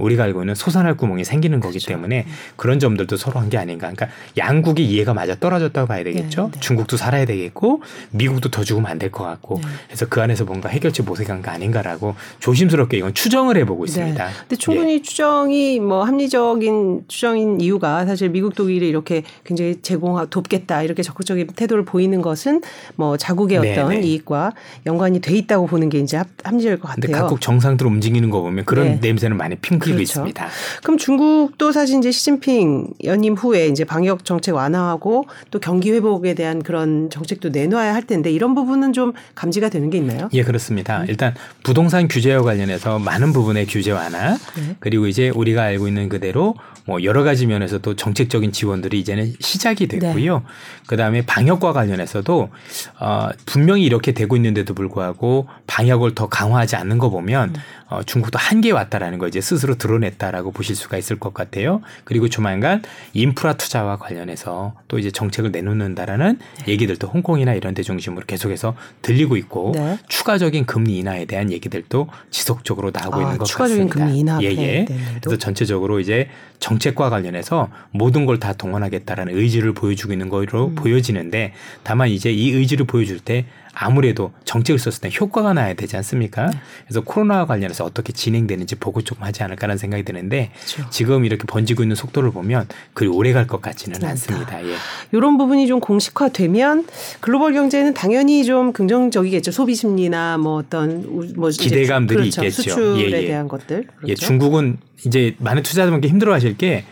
우리가 알고 있는 솟아날 구멍이 생기는 거기 그렇죠. 때문에 그런 점들도 서로 한 게 아닌가. 그러니까 양국이 이해가 맞아 떨어졌다고 봐야 되겠죠. 네, 네. 중국도 살아야 되겠고 미국도 더 죽으면 안 될 것 같고 네. 그래서 그 안에서 뭔가 해결책 모색한 거 아닌가라고 조심스럽게 이건 추정을 해보고 네. 있습니다. 근데 충분히 예. 추정이 뭐 합리적인 추정인 이유가 사실 미국 독일이 이렇게 굉장히 제공하 돕겠다 이렇게 적극적인 태도를 보이는 것은 뭐 자국의 어떤 네네. 이익과 연관이 돼 있다고 보는 게 이제 합리적일 것 같아요. 근데 각국 정상들 움직이는 거 보면 그런 네. 냄새는 많이 핑 크리고 그렇죠. 있습니다. 그럼 중국도 사실 이제 시진핑 연임 후에 이제 방역 정책 완화하고 또 경기 회복에 대한 그런 정책도 내놓아야 할 텐데 이런 부분은 좀 감지가 되는 게 있나요? 예, 그렇습니다. 음. 일단 부동산 규제와 관련해서 많은 부분의 규제 완화 네. 그리고 이제 우리가 알고 있는 그대로 뭐 여러 가지 면에서 또 정책적인 지원들이 이제는 시작이 됐고요. 네. 그다음에 방역과 관련해서도 어 분명히 이렇게 되고 있는데도 불구하고 방역을 더 강화하지 않는 거 보면 음. 어, 중국도 한계에 왔다라는 거 이제 스스로 드러냈다라고 보실 수가 있을 것 같아요. 그리고 조만간 인프라 투자와 관련해서 또 이제 정책을 내놓는다라는 네. 얘기들도 홍콩이나 이런 데 중심으로 계속해서 들리고 있고 네. 추가적인 금리 인하에 대한 얘기들도 지속적으로 나오고 아, 있는 것 추가적인 같습니다. 금리 인하. 예, 예. 그래서 전체적으로 이제 정 책과 관련해서 모든 걸 다 동원하겠다라는 의지를 보여주고 있는 거로 음. 보여지는데 다만 이제 이 의지를 보여줄 때 아무래도 정책을 썼을 때 효과가 나야 되지 않습니까? 네. 그래서 코로나와 관련해서 어떻게 진행되는지 보고 조금 하지 않을까라는 생각이 드는데 그렇죠. 지금 이렇게 번지고 있는 속도를 보면 그리 오래 갈 것 같지는. 않습니다. 예. 이런 부분이 좀 공식화되면 글로벌 경제는 당연히 좀 긍정적이겠죠. 소비 심리나 뭐 어떤 뭐 기대감들이 그렇죠. 있겠죠. 수출에 예, 예. 대한 것들. 그렇죠? 예, 중국은 이제 많은 투자자분께 힘들어하실 게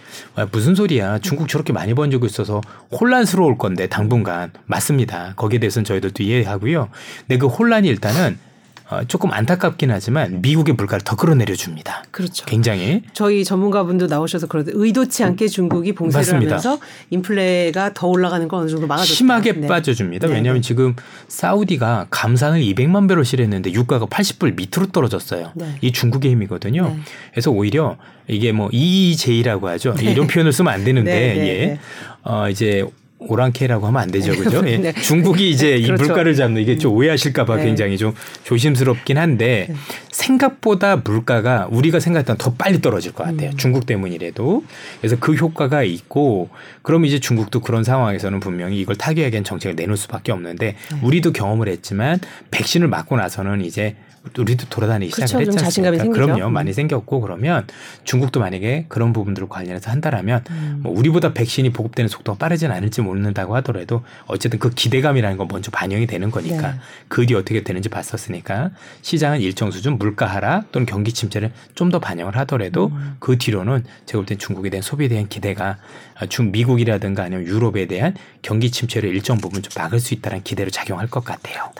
무슨 소리야 중국 저렇게 많이 번지고 있어서 혼란스러울 건데 당분간 맞습니다. 거기에 대해서는 저희들도 이해하고요. 근데 그 혼란이 일단은 어, 조금 안타깝긴 하지만 미국의 물가를 더 끌어내려 줍니다. 그렇죠. 굉장히 저희 전문가분도 나오셔서 그러는데 의도치 않게 중국이 봉쇄를 맞습니다. 하면서 인플레가 더 올라가는 건 어느 정도 막아줬다. 심하게 네. 빠져줍니다. 네. 왜냐하면 지금 사우디가 감산을 200만 배로 실했는데 유가가 80불 밑으로 떨어졌어요. 네. 이 중국의 힘이거든요. 네. 그래서 오히려 이게 뭐 EEJ라고 하죠. 네. 이런 표현을 쓰면 안 되는데 네, 예. 어 이제 오랑캐라고 하면 안 되죠, 그죠? 예. 네. 중국이 이제 이 그렇죠. 물가를 잡는 이게 좀 오해하실까봐 네. 굉장히 좀 조심스럽긴 한데 네. 생각보다 물가가 우리가 생각했던 더 빨리 떨어질 것 같아요. 음. 중국 때문이라도 그래서 그 효과가 있고 그럼 이제 중국도 그런 상황에서는 분명히 이걸 타개하기엔 정책을 내놓을 수밖에 없는데 네. 우리도 경험을 했지만 백신을 맞고 나서는 이제 우리도 돌아다니기. 시작을 했지 않습니까? 그럼요. 많이 생겼고 그러면 중국도 만약에 그런 부분들을 관련해서 한다라면 음. 뭐 우리보다 백신이 보급되는 속도가 빠르진 않을지 모른다고 하더라도 어쨌든 그 기대감이라는 건 먼저 반영이 되는 거니까 네. 그 뒤 어떻게 되는지 봤었으니까 시장은 일정 수준 물가 하락 또는 경기 침체를 좀 더 반영을 하더라도 음. 그 뒤로는 제가 볼 땐 중국에 대한 소비에 대한 기대가 중 미국이라든가 아니면 유럽에 대한 경기 침체를 일정 부분 좀 막을 수 있다는 기대로 작용할 것 같아요.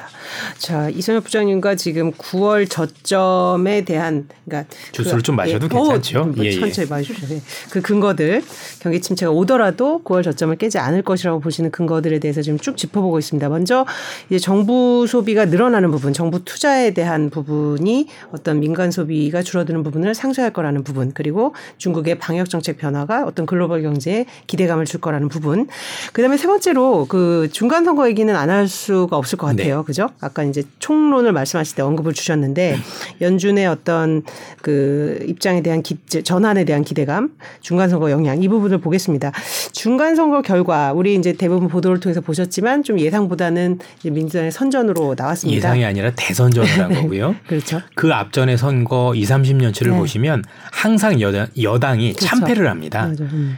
자 이선엽 부장님과 지금 9 9월 저점에 대한 그러니까 주스를 그, 좀 마셔도 예, 괜찮죠. 어, 예, 천천히 예. 마십시오. 예. 그 근거들 경기 침체가 오더라도 9월 저점을 깨지 않을 것이라고 보시는 근거들에 대해서 지금 쭉 짚어보고 있습니다. 먼저 이제 정부 소비가 늘어나는 부분, 정부 투자에 대한 부분이 어떤 민간 소비가 줄어드는 부분을 상쇄할 거라는 부분, 그리고 중국의 방역 정책 변화가 어떤 글로벌 경제에 기대감을 줄 거라는 부분. 그다음에 세 번째로 그 중간 선거 얘기는 안 할 수가 없을 것 같아요. 네. 그죠? 아까 이제 총론을 말씀하실 때 언급을 주셨는데 연준의 어떤 그 입장에 대한 기, 전환에 대한 기대감, 중간 선거 영향 이 부분을 보겠습니다. 중간 선거 결과 우리 이제 대부분 보도를 통해서 보셨지만 좀 예상보다는 민주당의 선전으로 나왔습니다. 예상이 아니라 대선전을 한 네. 거고요. 그렇죠. 그 앞전의 선거 2, 30년치를 네. 보시면 항상 여당, 여당이 그렇죠. 참패를 합니다.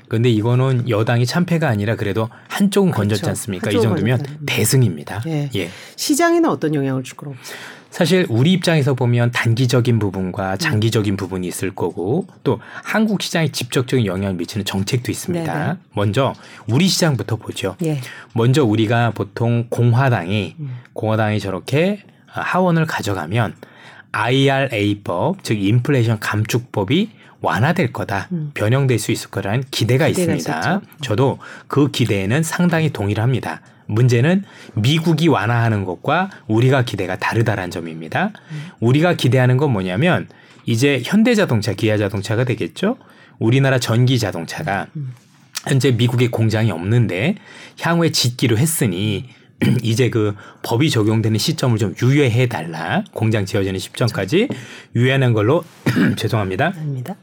그런데 음. 이거는 여당이 참패가 아니라 그래도 한쪽은 그렇죠. 건졌지 않습니까? 이 정도면 건졌다. 대승입니다. 예. 예. 시장에는 어떤 영향을 줄 거라고 보세요? 사실 우리 입장에서 보면 단기적인 부분과 장기적인 부분이 있을 거고 또 한국 시장에 직접적인 영향을 미치는 정책도 있습니다. 네네. 먼저 우리 시장부터 보죠. 예. 먼저 우리가 보통 공화당이 음. 공화당이 저렇게 하원을 가져가면 IRA법 즉 인플레이션 감축법이 완화될 거다, 음. 변형될 수 있을 거라는 기대가, 기대가 있습니다. 있었죠. 저도 그 기대에는 상당히 동의를 합니다. 문제는 미국이 완화하는 것과 우리가 기대가 다르다라는 점입니다. 음. 우리가 기대하는 건 뭐냐면 이제 현대자동차, 기아자동차가 되겠죠. 우리나라 전기 자동차가 음. 현재 미국에 공장이 없는데 향후에 짓기로 했으니 이제 그 법이 적용되는 시점을 좀 유예해 달라. 공장 지어지는 시점까지 유예하는 걸로 죄송합니다. 아닙니다.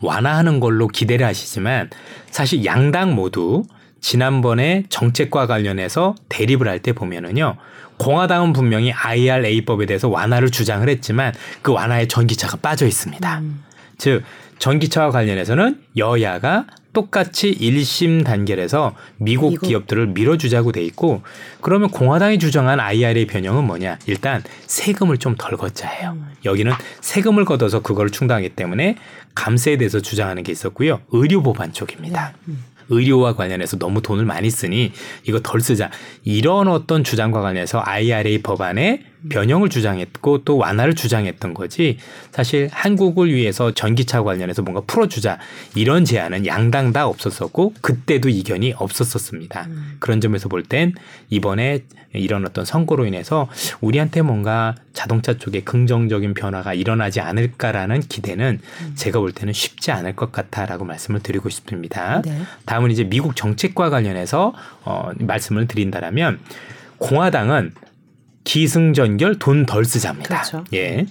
완화하는 걸로 기대를 하시지만 사실 양당 모두 지난번에 정책과 관련해서 대립을 할 때 보면은요. 공화당은 분명히 IRA법에 대해서 완화를 주장을 했지만 그 완화에 전기차가 빠져 있습니다. 음. 즉 전기차와 관련해서는 여야가 똑같이 1심 단결해서 미국, 미국, 기업들을 밀어주자고 돼 있고 그러면 공화당이 주장한 IRA 변형은 뭐냐? 일단 세금을 좀 덜 걷자예요. 음. 여기는 세금을 걷어서 그걸 충당하기 때문에 감세에 대해서 주장하는 게 있었고요. 의료 보반 쪽입니다. 네. 음. 의료와 관련해서 너무 돈을 많이 쓰니 이거 덜 쓰자. 이런 어떤 주장과 관련해서 IRA 법안에 변형을 주장했고 또 완화를 주장했던 거지 사실 한국을 위해서 전기차 관련해서 뭔가 풀어주자 이런 제안은 양당 다 없었었고 그때도 이견이 없었었습니다. 음. 그런 점에서 볼 땐 이번에 이런 어떤 선거로 인해서 우리한테 뭔가 자동차 쪽에 긍정적인 변화가 일어나지 않을까라는 기대는 음. 제가 볼 때는 쉽지 않을 것 같다라고 말씀을 드리고 싶습니다. 네. 다음은 이제 미국 정책과 관련해서 어, 말씀을 드린다라면 공화당은 기승전결 돈 덜 쓰자입니다. 그렇죠. 예.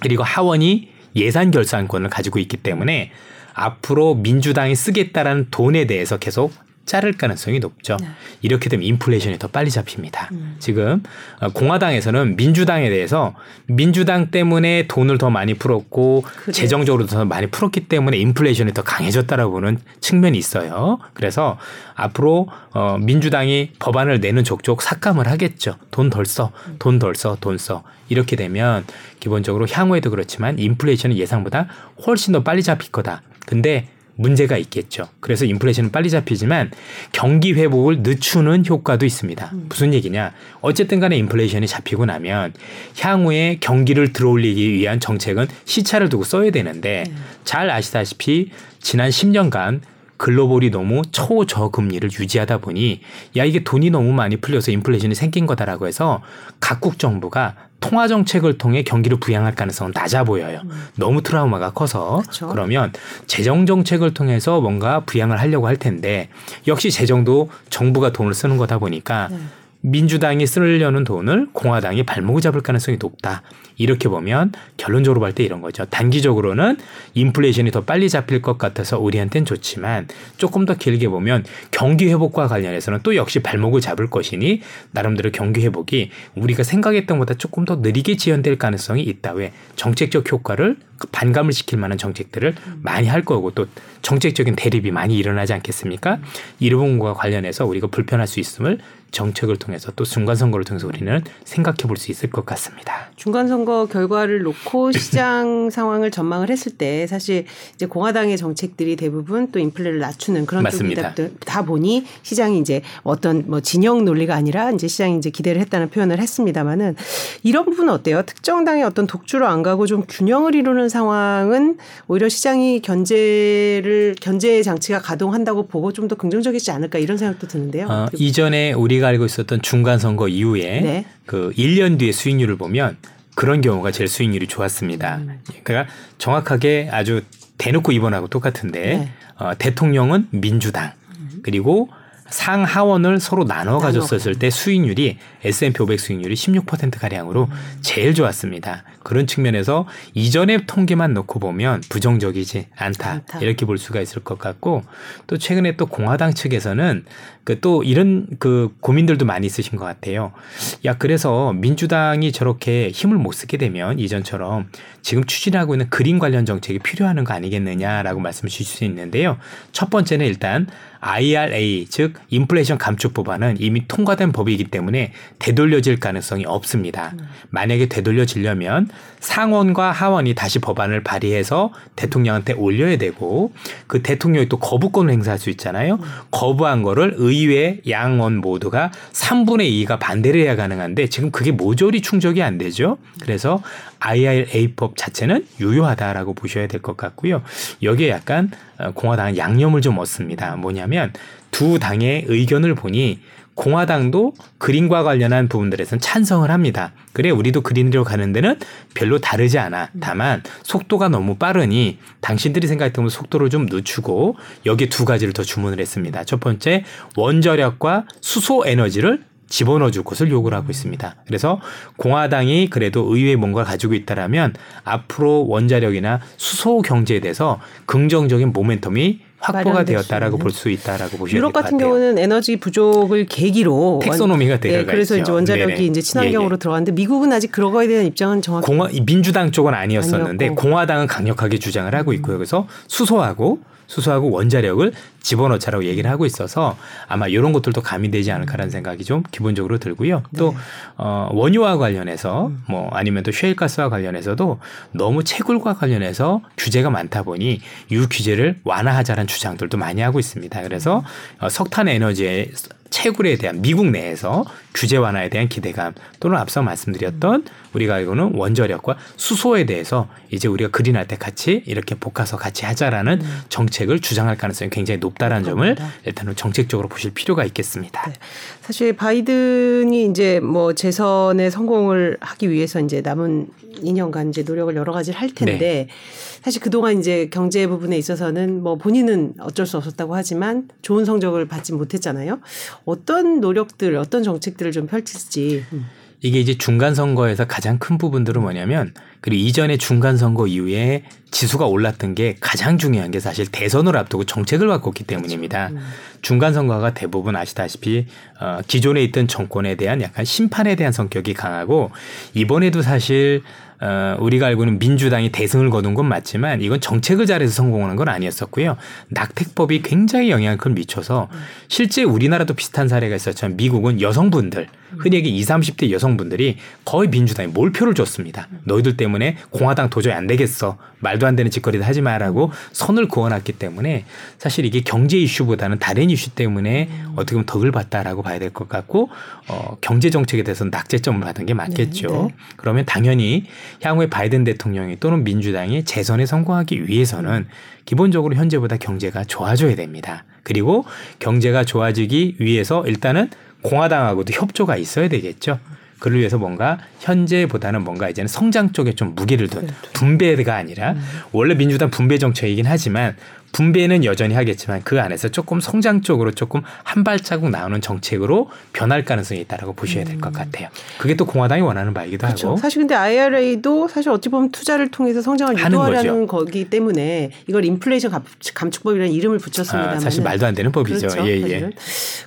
그리고 하원이 예산 결산권을 가지고 있기 때문에 앞으로 민주당이 쓰겠다라는 돈에 대해서 계속 자를 가능성이 높죠. 네. 이렇게 되면 인플레이션이 더 빨리 잡힙니다. 음. 지금 어, 공화당에서는 민주당에 대해서 민주당 때문에 돈을 더 많이 풀었고 그래. 재정적으로 더 많이 풀었기 때문에 인플레이션이 더 강해졌다라고 보는 측면이 있어요. 그래서 앞으로 어 민주당이 법안을 내는 족족 삭감을 하겠죠. 돈 덜 써, 돈 덜 써, 돈 써. 이렇게 되면 기본적으로 향후에도 그렇지만 인플레이션은 예상보다 훨씬 더 빨리 잡힐 거다. 근데 문제가 있겠죠. 그래서 인플레이션은 빨리 잡히지만 경기 회복을 늦추는 효과도 있습니다. 음. 무슨 얘기냐? 어쨌든 간에 인플레이션이 잡히고 나면 향후에 경기를 들어올리기 위한 정책은 시차를 두고 써야 되는데 음. 잘 아시다시피 지난 10년간 글로벌이 너무 초저금리를 유지하다 보니 야 이게 돈이 너무 많이 풀려서 인플레이션이 생긴 거다라고 해서 각국 정부가 통화 정책을 통해 경기를 부양할 가능성은 낮아 보여요. 음. 너무 트라우마가 커서 그쵸? 그러면 재정 정책을 통해서 뭔가 부양을 하려고 할 텐데 역시 재정도 정부가 돈을 쓰는 거다 보니까 네. 민주당이 쓰려는 돈을 공화당이 발목을 잡을 가능성이 높다. 이렇게 보면 결론적으로 볼 때 이런 거죠. 단기적으로는 인플레이션이 더 빨리 잡힐 것 같아서 우리한테는 좋지만 조금 더 길게 보면 경기 회복과 관련해서는 또 역시 발목을 잡을 것이니 나름대로 경기 회복이 우리가 생각했던 것보다 조금 더 느리게 지연될 가능성이 있다. 왜 정책적 효과를 반감을 시킬 만한 정책들을 많이 할 거고 또 정책적인 대립이 많이 일어나지 않겠습니까? 이 부분과 관련해서 우리가 불편할 수 있음을 정책을 통해서 또 중간 선거를 통해서 우리는 생각해 볼 수 있을 것 같습니다. 중간 선거 결과를 놓고 시장 상황을 전망을 했을 때 사실 이제 공화당의 정책들이 대부분 또 인플레를 낮추는 그런 맞습니다. 쪽이다 다 보니 시장이 이제 어떤 뭐 진영 논리가 아니라 이제 시장이 이제 기대를 했다는 표현을 했습니다만은 이런 부분은 어때요? 특정 당의 어떤 독주로 안 가고 좀 균형을 이루는 상황은 오히려 시장이 견제를 견제 장치가 가동한다고 보고 좀 더 긍정적이지 않을까 이런 생각도 드는데요. 어, 이전에 우리 가 알고 있었던 중간 선거 이후에 네. 그 1년 뒤의 수익률을 보면 그런 경우가 제일 수익률이 좋았습니다. 음. 그러니까 정확하게 아주 대놓고 이번하고 똑같은데 네. 어, 대통령은 민주당 그리고 상하원을 서로 나눠 가졌었을 때 수익률이 S&P 500 수익률이 16% 가량으로 제일 좋았습니다. 그런 측면에서 이전의 통계만 놓고 보면 부정적이지 않다. 않다. 이렇게 볼 수가 있을 것 같고 또 최근에 또 공화당 측에서는 그 또 이런 그 고민들도 많이 있으신 것 같아요. 야 그래서 민주당이 저렇게 힘을 못 쓰게 되면 이전처럼 지금 추진하고 있는 그린 관련 정책이 필요한 거 아니겠느냐라고 말씀을 주실 수 있는데요. 첫 번째는 일단 IRA 즉 인플레이션 감축 법안은 이미 통과된 법이기 때문에 되돌려질 가능성이 없습니다. 만약에 되돌려지려면 상원과 하원이 다시 법안을 발의해서 대통령한테 올려야 되고 그 대통령이 또 거부권을 행사할 수 있잖아요. 거부한 거를 의회 양원 모두가 3분의 2가 반대를 해야 가능한데 지금 그게 모조리 충족이 안 되죠. 그래서 IRA법 자체는 유효하다라고 보셔야 될 것 같고요. 여기에 약간 어, 공화당은 양념을 좀 얻습니다. 뭐냐면 두 당의 의견을 보니 공화당도 그린과 관련한 부분들에선 찬성을 합니다. 그래 우리도 그린으로 가는 데는 별로 다르지 않아. 다만 속도가 너무 빠르니 당신들이 생각했던 속도를 좀 늦추고 여기 두 가지를 더 주문을 했습니다. 첫 번째 원자력과 수소 에너지를 집어넣어 줄 것을 요구를 하고 있습니다. 그래서 공화당이 그래도 의회에 뭔가 가지고 있다라면 앞으로 원자력이나 수소 경제에 대해서 긍정적인 모멘텀이 확보가 되었다라고 볼 수 있다라고 보시면 유럽 같은 경우는 에너지 부족을 계기로 텍소노미가 들어가 네, 그래서 이제 원자력이 네네. 이제 친환경으로 예, 예. 들어갔는데 미국은 아직 그런 거에 대한 입장은 정확히 공화 민주당 쪽은 아니었었는데 아니었고. 공화당은 강력하게 주장을 하고 있고요. 그래서 수소하고 수소하고 원자력을 집어넣자라고 얘기를 하고 있어서 아마 이런 것들도 가미되지 않을까라는 생각이 좀 기본적으로 들고요. 또 네. 어, 원유와 관련해서 음. 뭐 아니면 또 셰일가스와 관련해서도 너무 채굴과 관련해서 규제가 많다 보니 유 규제를 완화하자는 주장들도 많이 하고 있습니다. 그래서 어, 석탄 에너지의 채굴에 대한 미국 내에서 규제 완화에 대한 기대감 또는 앞서 말씀드렸던 우리가 알고는 원자력과 수소에 대해서 이제 우리가 그린할 때 같이 이렇게 볶아서 같이 하자라는 음. 정책을 주장할 가능성이 굉장히 높다라는 점을 일단은 정책적으로 보실 필요가 있겠습니다. 네. 사실 바이든이 이제 뭐 재선에 성공을 하기 위해서 이제 남은 2년간 이제 노력을 여러 가지를 할 텐데 네. 사실 그동안 이제 경제 부분에 있어서는 뭐 본인은 어쩔 수 없었다고 하지만 좋은 성적을 받지 못했잖아요. 어떤 노력들, 어떤 정책들 을 좀 펼칠지. 음. 이게 이제 중간 선거에서 가장 큰 부분들은 뭐냐면 그리고 이전에 중간 선거 이후에 지수가 올랐던 게 가장 중요한 게 사실 대선을 앞두고 정책을 바꿨기 때문입니다. 음. 중간 선거가 대부분 아시다시피 어 기존에 있던 정권에 대한 약간 심판에 대한 성격이 강하고 이번에도 사실 어, 우리가 알고는 민주당이 대승을 거둔 건 맞지만 이건 정책을 잘해서 성공하는 건 아니었었고요. 낙태법이 굉장히 영향을 미쳐서 실제 우리나라도 비슷한 사례가 있었지만 미국은 여성분들 흔히 얘기 20, 30대 여성분들이 거의 민주당에 몰표를 줬습니다. 너희들 때문에 공화당 도저히 안 되겠어. 말도 안 되는 짓거리도 하지 마라고 선을 그어놨기 때문에 사실 이게 경제 이슈보다는 다른 이슈 때문에 어떻게 보면 덕을 봤다라고 봐야 될 것 같고 어, 경제 정책에 대해서는 낙제점을 받은 게 맞겠죠. 네, 네. 그러면 당연히 향후에 바이든 대통령이 또는 민주당이 재선에 성공하기 위해서는 기본적으로 현재보다 경제가 좋아져야 됩니다. 그리고 경제가 좋아지기 위해서 일단은 공화당하고도 협조가 있어야 되겠죠. 그를 위해서 뭔가 현재보다는 뭔가 이제는 성장 쪽에 좀 무게를 둔 그렇죠. 분배가 아니라 원래 민주당 분배 정책이긴 하지만 분배는 여전히 하겠지만 그 안에서 조금 성장 쪽으로 조금 한 발자국 나오는 정책으로 변할 가능성이 있다라고 보셔야 될것 음. 같아요. 그게 또 공화당이 원하는 바이기도 그렇죠. 하고. 사실 근데 IRA도 사실 어찌 보면 투자를 통해서 성장을 유도하려는 거기 때문에 이걸 인플레이션 감축법이라는 이름을 붙였습니다. 아, 사실 말도 안 되는 법이죠. 그렇죠. 예, 예.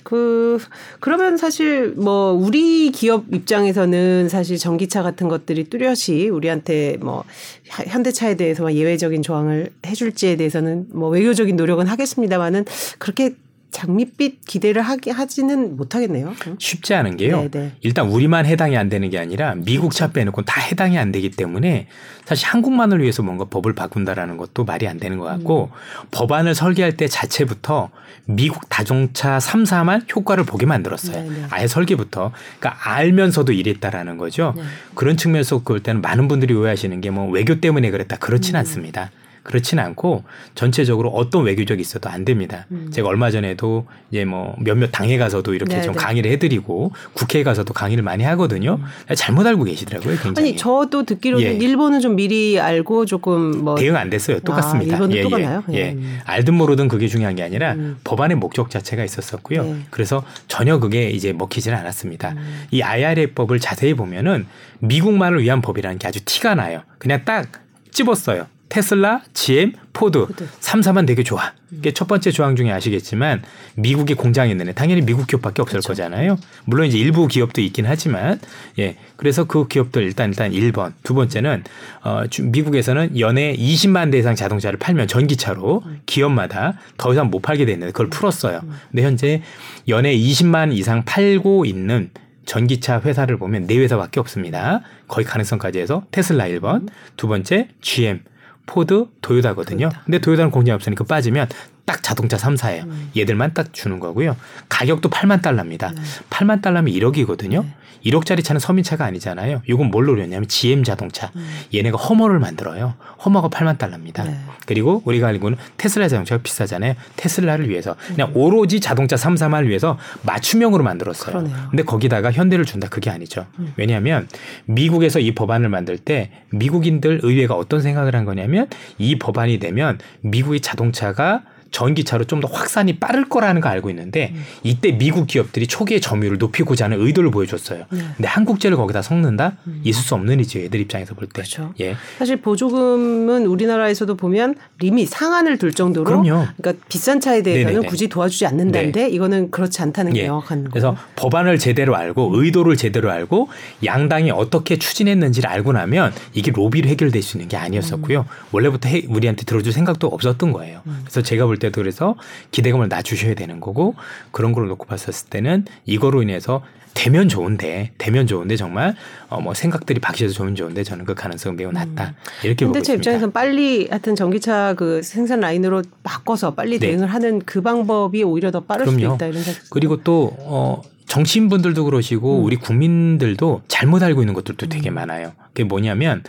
그 그러면 사실 뭐 우리 기업 입장에서는 사실 전기차 같은 것들이 뚜렷이 우리한테 뭐 현대차에 대해서 예외적인 조항을 해줄지에 대해서는 뭐 외교적인 노력은 하겠습니다만은 그렇게 장밋빛 기대를 하기 하지는 못하겠네요. 쉽지 않은 게요. 네네. 네. 일단 우리만 해당이 안 되는 게 아니라 미국 차 빼놓고 다 해당이 안 되기 때문에 사실 한국만을 위해서 뭔가 법을 바꾼다라는 것도 말이 안 되는 것 같고 음. 법안을 설계할 때 자체부터 미국 자동차 3사만 효과를 보게 만들었어요. 네네. 네. 아예 설계부터. 그러니까 알면서도 이랬다라는 거죠. 네. 그런 측면에서 볼 때는 많은 분들이 오해하시는 게 뭐 외교 때문에 그랬다. 그렇진 음. 않습니다. 그렇지는 않고 전체적으로 어떤 외교적이 있어도 안 됩니다. 음. 제가 얼마 전에도 이제 뭐 몇몇 당에 가서도 이렇게 네 좀 네. 강의를 해드리고 국회에 가서도 강의를 많이 하거든요. 음. 잘못 알고 계시더라고요. 굉장히. 아니 저도 듣기로는 예. 일본은 좀 미리 알고 조금 뭐 대응 안 됐어요. 똑같습니다. 아, 일본은 예, 똑같나요? 예. 예. 알든 모르든 그게 중요한 게 아니라 음. 법안의 목적 자체가 있었었고요. 네. 그래서 전혀 그게 이제 먹히지는 않았습니다. 음. 이 IRA법을 자세히 보면은 미국만을 위한 법이라는 게 아주 티가 나요. 그냥 딱 집었어요. 테슬라, GM, 포드, 포드. 3사만 되게 좋아. 이게 첫 번째 조항 중에 아시겠지만 미국에 공장이 있는 애 당연히 미국 기업밖에 없을 그렇죠. 거잖아요. 물론 이제 일부 기업도 있긴 하지만 예. 그래서 그 기업들 일단 일단 1번. 두 번째는 어 미국에서는 연에 20만 대 이상 자동차를 팔면 전기차로 음. 기업마다 더 이상 못 팔게 되는데 그걸 풀었어요. 음. 근데 현재 연에 20만 이상 팔고 있는 전기차 회사를 보면 네 회사밖에 없습니다. 거의 가능성까지 해서 테슬라 1번, 음. 두 번째 GM, 포드, 도요다거든요. 도요타. 근데 도요다는 공장이 없으니까 빠지면 딱 자동차 3사예요. 음. 얘들만 딱 주는 거고요. 가격도 8만 달러입니다. 네. 8만 달러면 1억이거든요. 네. 1억짜리 차는 서민차가 아니잖아요. 이건 뭘 노렸냐면 GM 자동차. 음. 얘네가 허머를 만들어요. 허머가 8만 달러입니다. 네. 그리고 우리가 알고는 테슬라 자동차가 비싸잖아요. 테슬라를 위해서 그냥 음. 오로지 자동차 3, 3을 위해서 맞춤형으로 만들었어요. 그러네요. 근데 거기다가 현대를 준다 그게 아니죠. 음. 왜냐하면 미국에서 이 법안을 만들 때 미국인들 의회가 어떤 생각을 한 거냐면 이 법안이 되면 미국의 자동차가 전기차로 좀 더 확산이 빠를 거라는 거 알고 있는데 음. 이때 미국 기업들이 초기의 점유율을 높이고자 하는 의도를 보여줬어요. 네. 근데 한국제를 거기다 섞는다? 음. 있을 수 없는 일이죠. 애들 입장에서 볼 때. 그렇죠. 예. 사실 보조금은 우리나라에서도 보면 리밋 상한을 둘 정도로 그럼요. 그러니까 비싼 차에 대해서는 네네네. 굳이 도와주지 않는다는데 네. 이거는 그렇지 않다는 게 예. 명확한 그래서 거. 법안을 제대로 알고 의도를 제대로 알고 양당이 어떻게 추진했는지를 알고 나면 이게 로비로 해결될 수 있는 게 아니었었고요. 음. 원래부터 해, 우리한테 들어줄 생각도 없었던 거예요. 음. 그래서 제가 볼때 도 그래서 기대감을 낮추셔야 되는 거고 그런 걸 놓고 봤었을 때는 이거로 인해서 되면 좋은데 되면 좋은데 정말 어 뭐 생각들이 바뀌어서 좋으면 좋은데 저는 그 가능성은 매우 낮다 음. 이렇게 보고 있습니다. 제 입장에서는 빨리 하여튼 전기차 그 생산 라인으로 바꿔서 빨리 네. 대응을 하는 그 방법이 오히려 더 빠를 그럼요. 수도 있다 이런 생각. 그리고 또 어. 정치인분들도 그러시고 음. 우리 국민들도 잘못 알고 있는 것들도 되게 음. 많아요. 그게 뭐냐면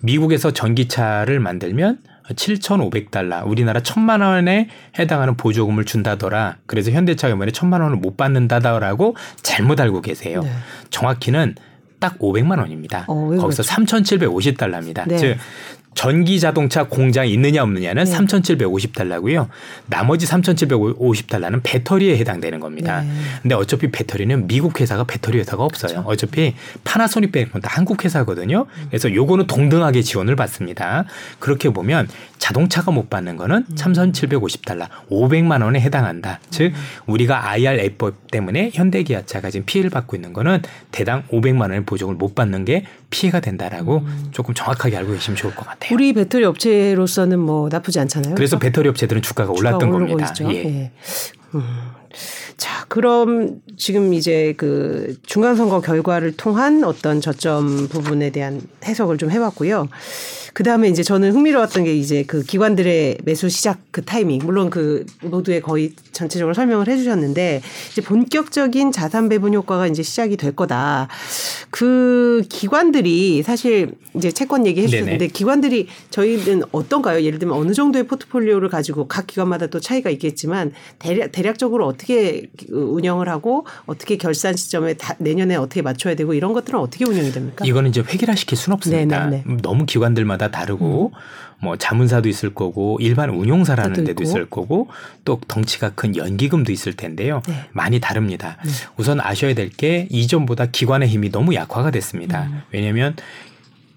미국에서 전기차를 만들면 7,500달러, 우리나라 1,000만 원에 해당하는 보조금을 준다더라. 그래서 현대차가 이번에 1,000만 원을 못 받는다더라고 잘못 알고 계세요. 네. 정확히는 딱 500만 원입니다. 어, 거기서 그렇죠? 3,750달러입니다. 네. 즉 전기 자동차 공장이 있느냐 없느냐는 네. 3,750달러고요. 나머지 3,750달러는 배터리에 해당되는 겁니다. 네. 근데 어차피 배터리는 미국 회사가 배터리 회사가 없어요. 그렇죠. 어차피 파나소닉 빼고는 다 한국 회사거든요. 그래서 요거는 동등하게 지원을 받습니다. 그렇게 보면 자동차가 못 받는 거는 음. 3,750달러, 500만 원에 해당한다. 음. 즉 우리가 IRA법 때문에 현대기아차가 지금 피해를 받고 있는 거는 대당 500만 원의 보조금을 못 받는 게 피해가 된다라고 음. 조금 정확하게 알고 계시면 좋을 것 같아요. 우리 배터리 업체로서는 뭐 나쁘지 않잖아요. 그래서 배터리 업체들은 주가가 올랐던 겁니다. 예. 예. 음. 자, 그럼 지금 이제 그 중간선거 결과를 통한 어떤 저점 부분에 대한 해석을 좀 해봤고요. 그 다음에 이제 저는 흥미로웠던 게 이제 그 기관들의 매수 시작 그 타이밍. 물론 그 모두의 거의 전체적으로 설명을 해주셨는데 이제 본격적인 자산 배분 효과가 이제 시작이 될 거다. 그 기관들이 사실 이제 채권 얘기 해 주셨는데 기관들이 저희는 어떤가요? 예를 들면 어느 정도의 포트폴리오를 가지고 각 기관마다 또 차이가 있겠지만 대략, 대략적으로 어떻게 운영을 하고 어떻게 결산 시점에 다 내년에 어떻게 맞춰야 되고 이런 것들은 어떻게 운영이 됩니까? 이거는 이제 획일화 시킬 수는 없습니다. 네네네. 너무 기관들마다 다르고 음. 뭐 자문사도 있을 거고 일반 운용사라는 데도 있을 거고 또 덩치가 큰 연기금도 있을 텐데요. 네. 많이 다릅니다. 네. 우선 아셔야 될 게 이전보다 기관의 힘이 너무 약화가 됐습니다. 음. 왜냐하면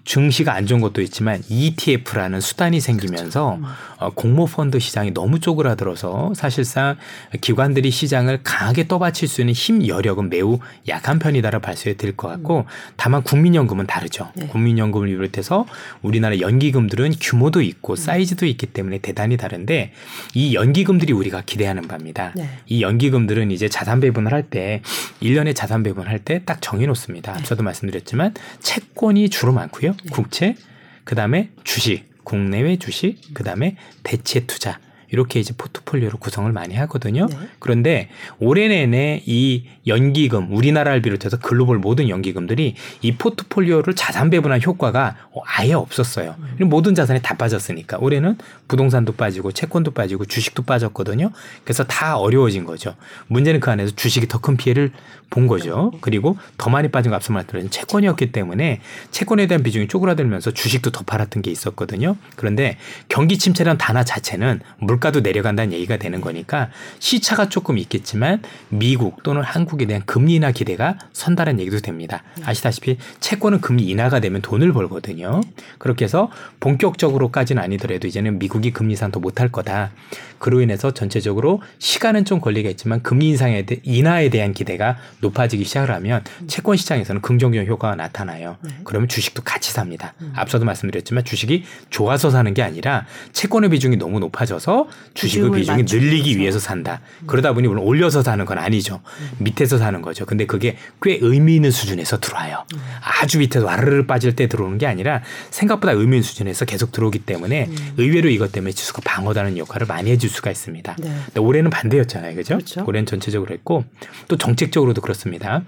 증시가 안 좋은 것도 있지만 ETF라는 수단이 생기면서 어, 공모 펀드 시장이 너무 쪼그라들어서 사실상 기관들이 시장을 강하게 떠받칠 수 있는 힘 여력은 매우 약한 편이다라 발표해 드릴 것 같고 다만 국민연금은 다르죠. 네. 국민연금을 비롯해서 우리나라 연기금들은 규모도 있고 사이즈도 있기 때문에 대단히 다른데 이 연기금들이 우리가 기대하는 바입니다. 네. 이 연기금들은 이제 자산 배분을 할때 1년에 자산 배분을 할때 딱 정해 놓습니다. 앞서도 말씀드렸지만 채권이 주로 많고요. 네. 국채, 그 다음에 주식, 국내외 주식, 그 다음에 대체 투자 이렇게 이제 포트폴리오로 구성을 많이 하거든요. 네. 그런데 올해 내내 이 연기금 우리나라를 비롯해서 글로벌 모든 연기금들이 이 포트폴리오를 자산 배분한 효과가 아예 없었어요. 음. 모든 자산이 다 빠졌으니까 올해는 부동산도 빠지고 채권도 빠지고 주식도 빠졌거든요. 그래서 다 어려워진 거죠. 문제는 그 안에서 주식이 더 큰 피해를 본 거죠. 그리고 더 많이 빠진 거 앞서 말씀드린 채권이었기 때문에 채권에 대한 비중이 쪼그라들면서 주식도 더 팔았던 게 있었거든요. 그런데 경기 침체란 단어 자체는 물 물가도 내려간다는 얘기가 되는 거니까 시차가 조금 있겠지만 미국 또는 한국에 대한 금리 인하 기대가 선다는 얘기도 됩니다. 아시다시피 채권은 금리 인하가 되면 돈을 벌거든요. 그렇게 해서 본격적으로까지는 아니더라도 이제는 미국이 금리 인상 더 못할 거다. 그로 인해서 전체적으로 시간은 좀 걸리겠지만 금리 인상에 대, 인하에 대한 기대가 높아지기 시작을 하면 채권 시장에서는 긍정적 효과가 나타나요. 네. 그러면 주식도 같이 삽니다. 음. 앞서도 말씀드렸지만 주식이 좋아서 사는 게 아니라 채권의 비중이 너무 높아져서 주식의 비중이 늘리기 위해서 산다. 음. 그러다 보니 물론 올려서 사는 건 아니죠. 음. 밑에서 사는 거죠. 근데 그게 꽤 의미 있는 수준에서 들어와요. 음. 아주 밑에서 와르르 빠질 때 들어오는 게 아니라 생각보다 의미 있는 수준에서 계속 들어오기 때문에 음. 의외로 이것 때문에 지수가 방어다는 역할을 많이 해줄 수가 있습니다. 네. 근데 올해는 반대였잖아요. 그죠? 그렇죠? 올해는 전체적으로 했고 또 정책적으로도 그렇습니다.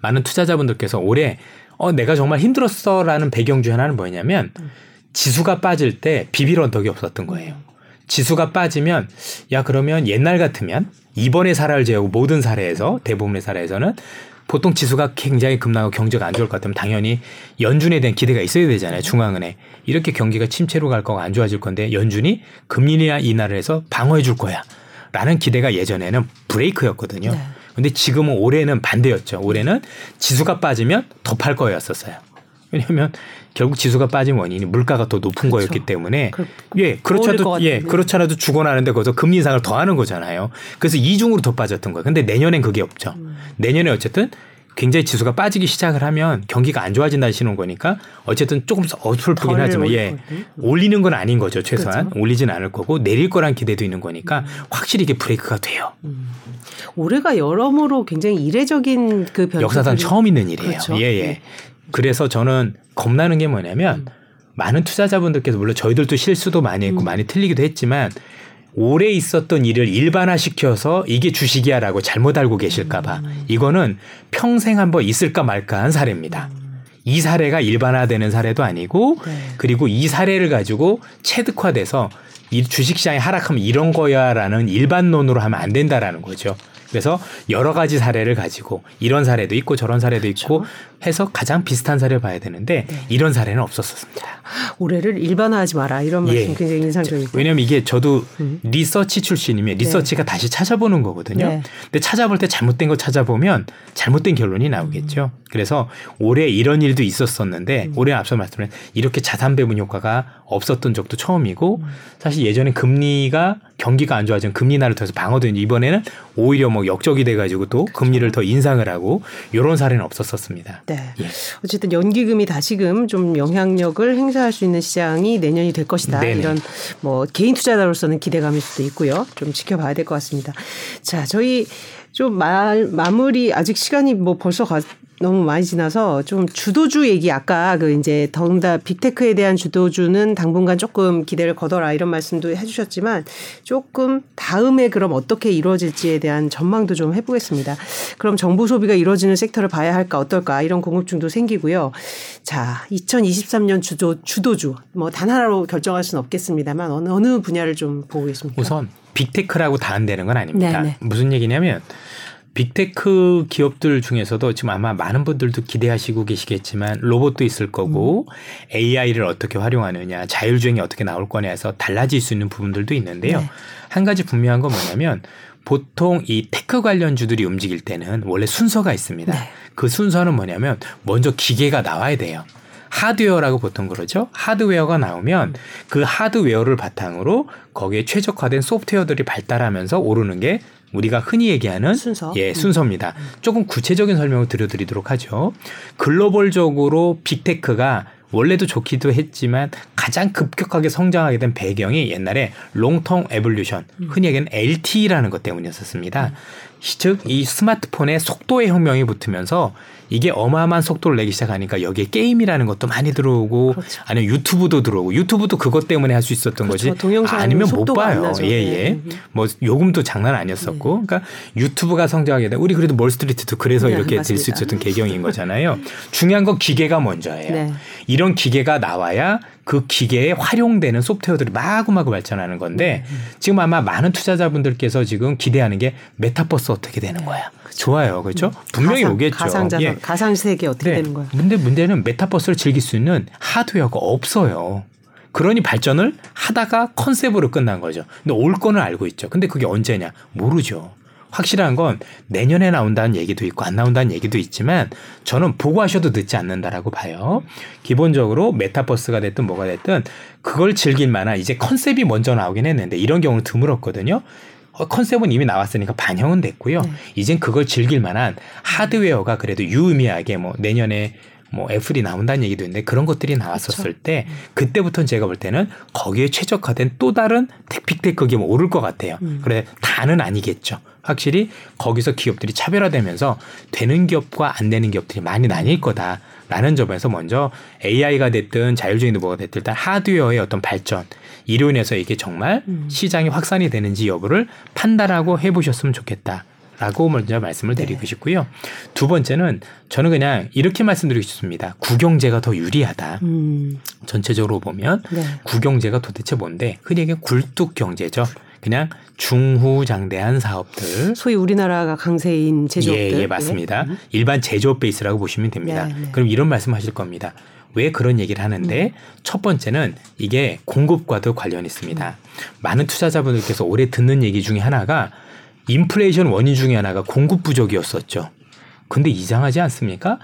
많은 투자자분들께서 올해 어, 내가 정말 힘들었어라는 배경 중 하나는 뭐냐면 음. 지수가 빠질 때 비빌 언덕이 없었던 거예요. 지수가 빠지면 야 그러면 옛날 같으면 이번에 사례를 제외하고 모든 사례에서 대부분의 사례에서는 보통 지수가 굉장히 급락하고 경제가 안 좋을 것 같으면 당연히 연준에 대한 기대가 있어야 되잖아요. 중앙은행. 이렇게 경기가 침체로 갈 거가 안 좋아질 건데 연준이 금리 인하를 해서 방어해 줄 거야. 라는 기대가 예전에는 브레이크였거든요. 네. 근데 지금은 올해는 반대였죠. 올해는 지수가 빠지면 더 팔 거였었어요. 왜냐하면 결국 지수가 빠진 원인이 물가가 더 높은 그렇죠. 거였기 때문에 그, 예 그렇잖아도 예 그렇잖아도 죽어나는데 거기서 금리 인상을 더 하는 거잖아요. 그래서 이중으로 더 빠졌던 거예요. 근데 내년엔 그게 없죠. 음. 내년에 어쨌든 굉장히 지수가 빠지기 시작을 하면 경기가 안 좋아진다는 신호인 거니까 어쨌든 조금 어설프긴 하지만 예 올리는 건 아닌 거죠 최소한 그렇죠. 올리진 않을 거고 내릴 거란 기대도 있는 거니까 음. 확실히 이게 브레이크가 돼요. 음. 올해가 여러모로 굉장히 이례적인 그 변화 역사상 처음 있는 일이에요. 그렇죠. 예 예. 네. 그래서 저는 겁나는 게 뭐냐면 음. 많은 투자자분들께서 물론 저희들도 실수도 많이 했고 음. 많이 틀리기도 했지만 오래 있었던 일을 일반화시켜서 이게 주식이야라고 잘못 알고 계실까봐 음. 이거는 평생 한번 있을까 말까 한 사례입니다. 음. 이 사례가 일반화되는 사례도 아니고 네. 그리고 이 사례를 가지고 체득화돼서 이 주식시장이 하락하면 이런 거야라는 일반론으로 하면 안 된다라는 거죠. 그래서 여러 가지 사례를 가지고 이런 사례도 있고 저런 사례도 있고 그렇죠. 해서 가장 비슷한 사례를 봐야 되는데 네. 이런 사례는 없었습니다. 올해를 일반화하지 마라 이런 말씀 예. 굉장히 인상적이고 왜냐하면 이게 저도 음. 리서치 출신이면 리서치가 네. 다시 찾아보는 거거든요. 네. 근데 찾아볼 때 잘못된 거 찾아보면 잘못된 결론이 나오겠죠. 음. 그래서 올해 이런 일도 있었었는데 음. 올해 앞서 말씀드린 이렇게 자산 배분 효과가 없었던 적도 처음이고 음. 사실 예전에 금리가 경기가 안 좋아지면 금리 인하를 더해서 방어되는 이번에는 오히려 뭐 역적이 돼가지고 또 그렇죠. 금리를 더 인상을 하고 이런 사례는 없었었습니다. 네. 예. 어쨌든 연기금이 다시금 좀 영향력을 행사할 수 있는 시장이 내년이 될 것이다. 네네. 이런 뭐 개인 투자자로서는 기대감일 수도 있고요. 좀 지켜봐야 될 것 같습니다. 자, 저희 좀 말, 마무리 아직 시간이 뭐 벌써 가, 너무 많이 지나서 좀 주도주 얘기 아까 그 이제 더군다 빅테크에 대한 주도주는 당분간 조금 기대를 거둬라 이런 말씀도 해주셨지만 조금 다음에 그럼 어떻게 이루어질지에 대한 전망도 좀 해보겠습니다. 그럼 정부 소비가 이루어지는 섹터를 봐야 할까 어떨까 이런 궁금증도 생기고요. 자, 2023년 주도 주도주 뭐 단 하나로 결정할 수는 없겠습니다만 어느 어느 분야를 좀 보고 계십니까? 우선 big tech라고 다 안 되는 건 아닙니다. 네네. 무슨 얘기냐면 big tech 기업들 중에서도 지금 아마 많은 분들도 기대하시고 계시겠지만 로봇도 있을 거고 음. AI를 어떻게 활용하느냐, 자율주행이 어떻게 나올 거냐 해서 달라질 수 있는 부분들도 있는데요. 네. 한 가지 분명한 건 뭐냐면 보통 이 tech 관련 주들이 움직일 때는 원래 순서가 있습니다. 네. 그 순서는 뭐냐면 먼저 기계가 나와야 돼요. 하드웨어라고 보통 그러죠. 하드웨어가 나오면 그 하드웨어를 바탕으로 거기에 최적화된 소프트웨어들이 발달하면서 오르는 게 우리가 흔히 얘기하는 순서. 예, 순서입니다. 조금 구체적인 설명을 드려드리도록 하죠. 글로벌적으로 big tech가 원래도 좋기도 했지만 가장 급격하게 성장하게 된 배경이 옛날에 Long Term Evolution, 흔히 얘기하는 LTE라는 것 때문이었었습니다. 즉, 이 스마트폰의 속도의 혁명이 붙으면서 이게 어마어마한 속도를 내기 시작하니까 여기에 게임이라는 것도 많이 들어오고 그렇죠. 아니면 유튜브도 들어오고 유튜브도 그것 때문에 할 수 있었던 그렇죠. 거지 동영상 아니면 못 봐요. 예예. 예. 네. 뭐 요금도 장난 아니었었고 네. 그러니까 유튜브가 성장하게 돼 우리 그래도 멀스트리트도 그래서 네, 이렇게 될 수 있었던 계경인 거잖아요. 중요한 건 기계가 먼저예요. 네. 이런 기계가 나와야 그 기계에 활용되는 소프트웨어들이 마구마구 발전하는 건데 음, 음. 지금 아마 많은 투자자분들께서 지금 기대하는 게 메타버스 어떻게 되는 거야. 좋아요. 그렇죠? 음. 분명히 가상, 오겠죠. 가상자산, 예. 가상 세계 어떻게 네. 되는 거야. 근데 문제는 메타버스를 즐길 수 있는 하드웨어가 없어요. 그러니 발전을 하다가 컨셉으로 끝난 거죠. 근데 올 거는 알고 있죠. 근데 그게 언제냐? 모르죠. 확실한 건 내년에 나온다는 얘기도 있고 안 나온다는 얘기도 있지만 저는 보고 하셔도 늦지 않는다라고 봐요. 기본적으로 메타버스가 됐든 뭐가 됐든 그걸 즐길 만한 이제 컨셉이 먼저 나오긴 했는데 이런 경우는 드물었거든요. 어, 컨셉은 이미 나왔으니까 반영은 됐고요. 네. 이젠 그걸 즐길 만한 하드웨어가 그래도 유의미하게 뭐 내년에 뭐 애플이 나온다는 얘기도 있는데 그런 것들이 나왔었을 그렇죠. 때 음. 그때부터는 제가 볼 때는 거기에 최적화된 또 다른 텍픽테크기 뭐 오를 것 같아요. 음. 그래 다는 아니겠죠. 확실히 거기서 기업들이 차별화되면서 되는 기업과 안 되는 기업들이 많이 나뉠 거다 라는 점에서 먼저 AI가 됐든 자율주행 로봇가 됐든 일단 하드웨어의 어떤 발전 이로 인해서 이게 정말 음. 시장이 확산이 되는지 여부를 판단하고 해보셨으면 좋겠다. 라고 먼저 말씀을 드리고 네. 싶고요. 두 번째는 저는 그냥 이렇게 말씀드리고 싶습니다. 국영제가 더 유리하다. 음. 전체적으로 보면 네. 국영제가 도대체 뭔데? 흔히 얘기하는 굴뚝 경제죠. 그냥 중후장대한 사업들. 소위 우리나라가 강세인 제조업들. 예, 예 맞습니다. 네. 일반 제조업 베이스라고 보시면 됩니다. 네, 네. 그럼 이런 말씀하실 겁니다. 왜 그런 얘기를 하는데 음. 첫 번째는 이게 공급과도 관련이 있습니다. 음. 많은 투자자분들께서 오래 듣는 얘기 중에 하나가 인플레이션 원인 중에 하나가 공급 부족이었었죠. 근데 이상하지 않습니까?